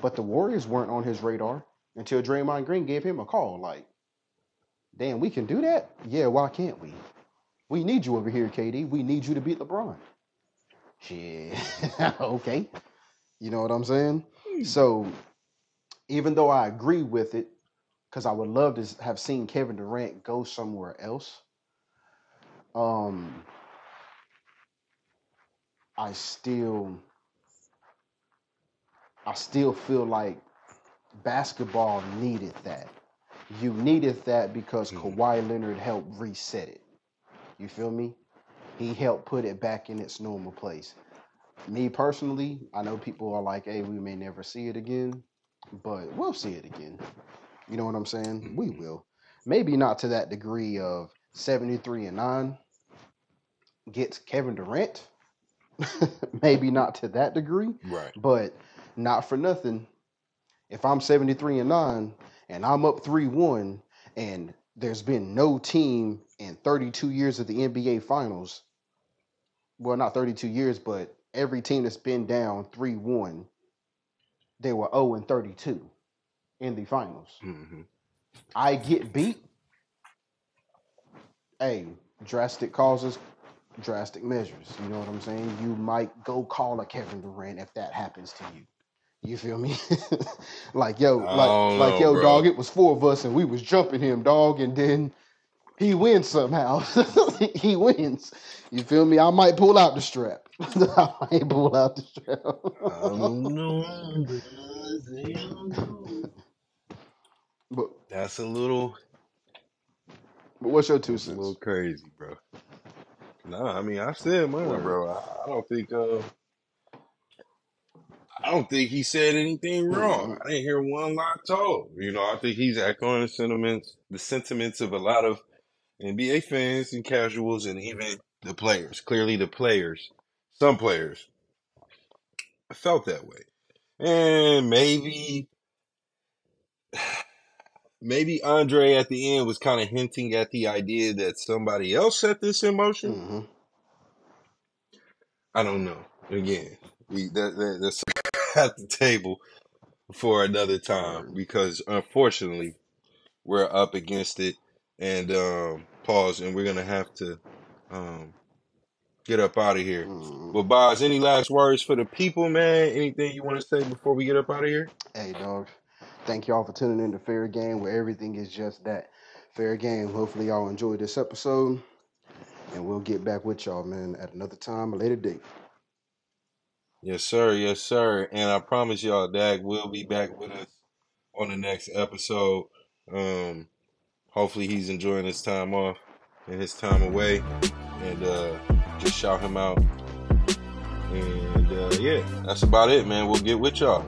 but the Warriors weren't on his radar until Draymond Green gave him a call. Like, damn, we can do that? Yeah, why can't we? We need you over here, KD. We need you to beat LeBron. Shit. okay. You know what I'm saying? So, even though I agree with it, because I would love to have seen Kevin Durant go somewhere else, um, I still, I still feel like basketball needed that. You needed that because Mhm. Kawhi Leonard helped reset it. You feel me? He helped put it back in its normal place. Me personally, I know people are like, hey, we may never see it again, but we'll see it again. You know what I'm saying? We Mhm. will. Maybe not to that degree of 73 and 9 gets Kevin Durant. Maybe not to that degree, Right. but not for nothing. If I'm 73 and 9 and I'm up 3 1 and there's been no team in 32 years of the NBA finals, well, not 32 years, but every team that's been down 3 1, they were 0 and 32 in the finals. hmm I get beat. Hey, drastic causes, drastic measures. You know what I'm saying? You might go call a Kevin Durant if that happens to you. You feel me? like yo, like like know, yo, bro. dog. It was four of us and we was jumping him, dog, and then he wins somehow. he wins. You feel me? I might pull out the strap. I might pull out the strap. I don't know. because they don't know. but That's a little, but what's your two that's a little crazy, bro. Nah, I mean, I said mine, bro. I, I don't think, uh, I don't think he said anything wrong. I didn't hear one lie told. You know, I think he's echoing the sentiments, the sentiments of a lot of NBA fans and casuals, and even the players. Clearly, the players, some players, felt that way, and maybe, maybe Andre at the end was kind of hinting at the idea that somebody else set this in motion. hmm I don't know. Again, we that, that that's at the table. for another time because unfortunately we're up against it and um pause and we're gonna have to um get up out of here. Mm. But Boz, any last words for the people, man? Anything you want to say before we get up out of here? Hey, dog. Thank y'all for tuning in to Fair Game, where everything is just that. Fair Game. Hopefully, y'all enjoyed this episode. And we'll get back with y'all, man, at another time, a later date. Yes, sir. Yes, sir. And I promise y'all, Dag will be back with us on the next episode. Um, hopefully, he's enjoying his time off and his time away, and uh, just shout him out. And uh, yeah, that's about it, man. We'll get with y'all.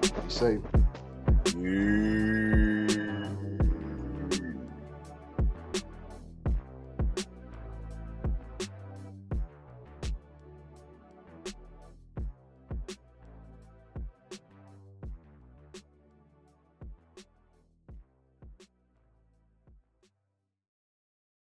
Be safe.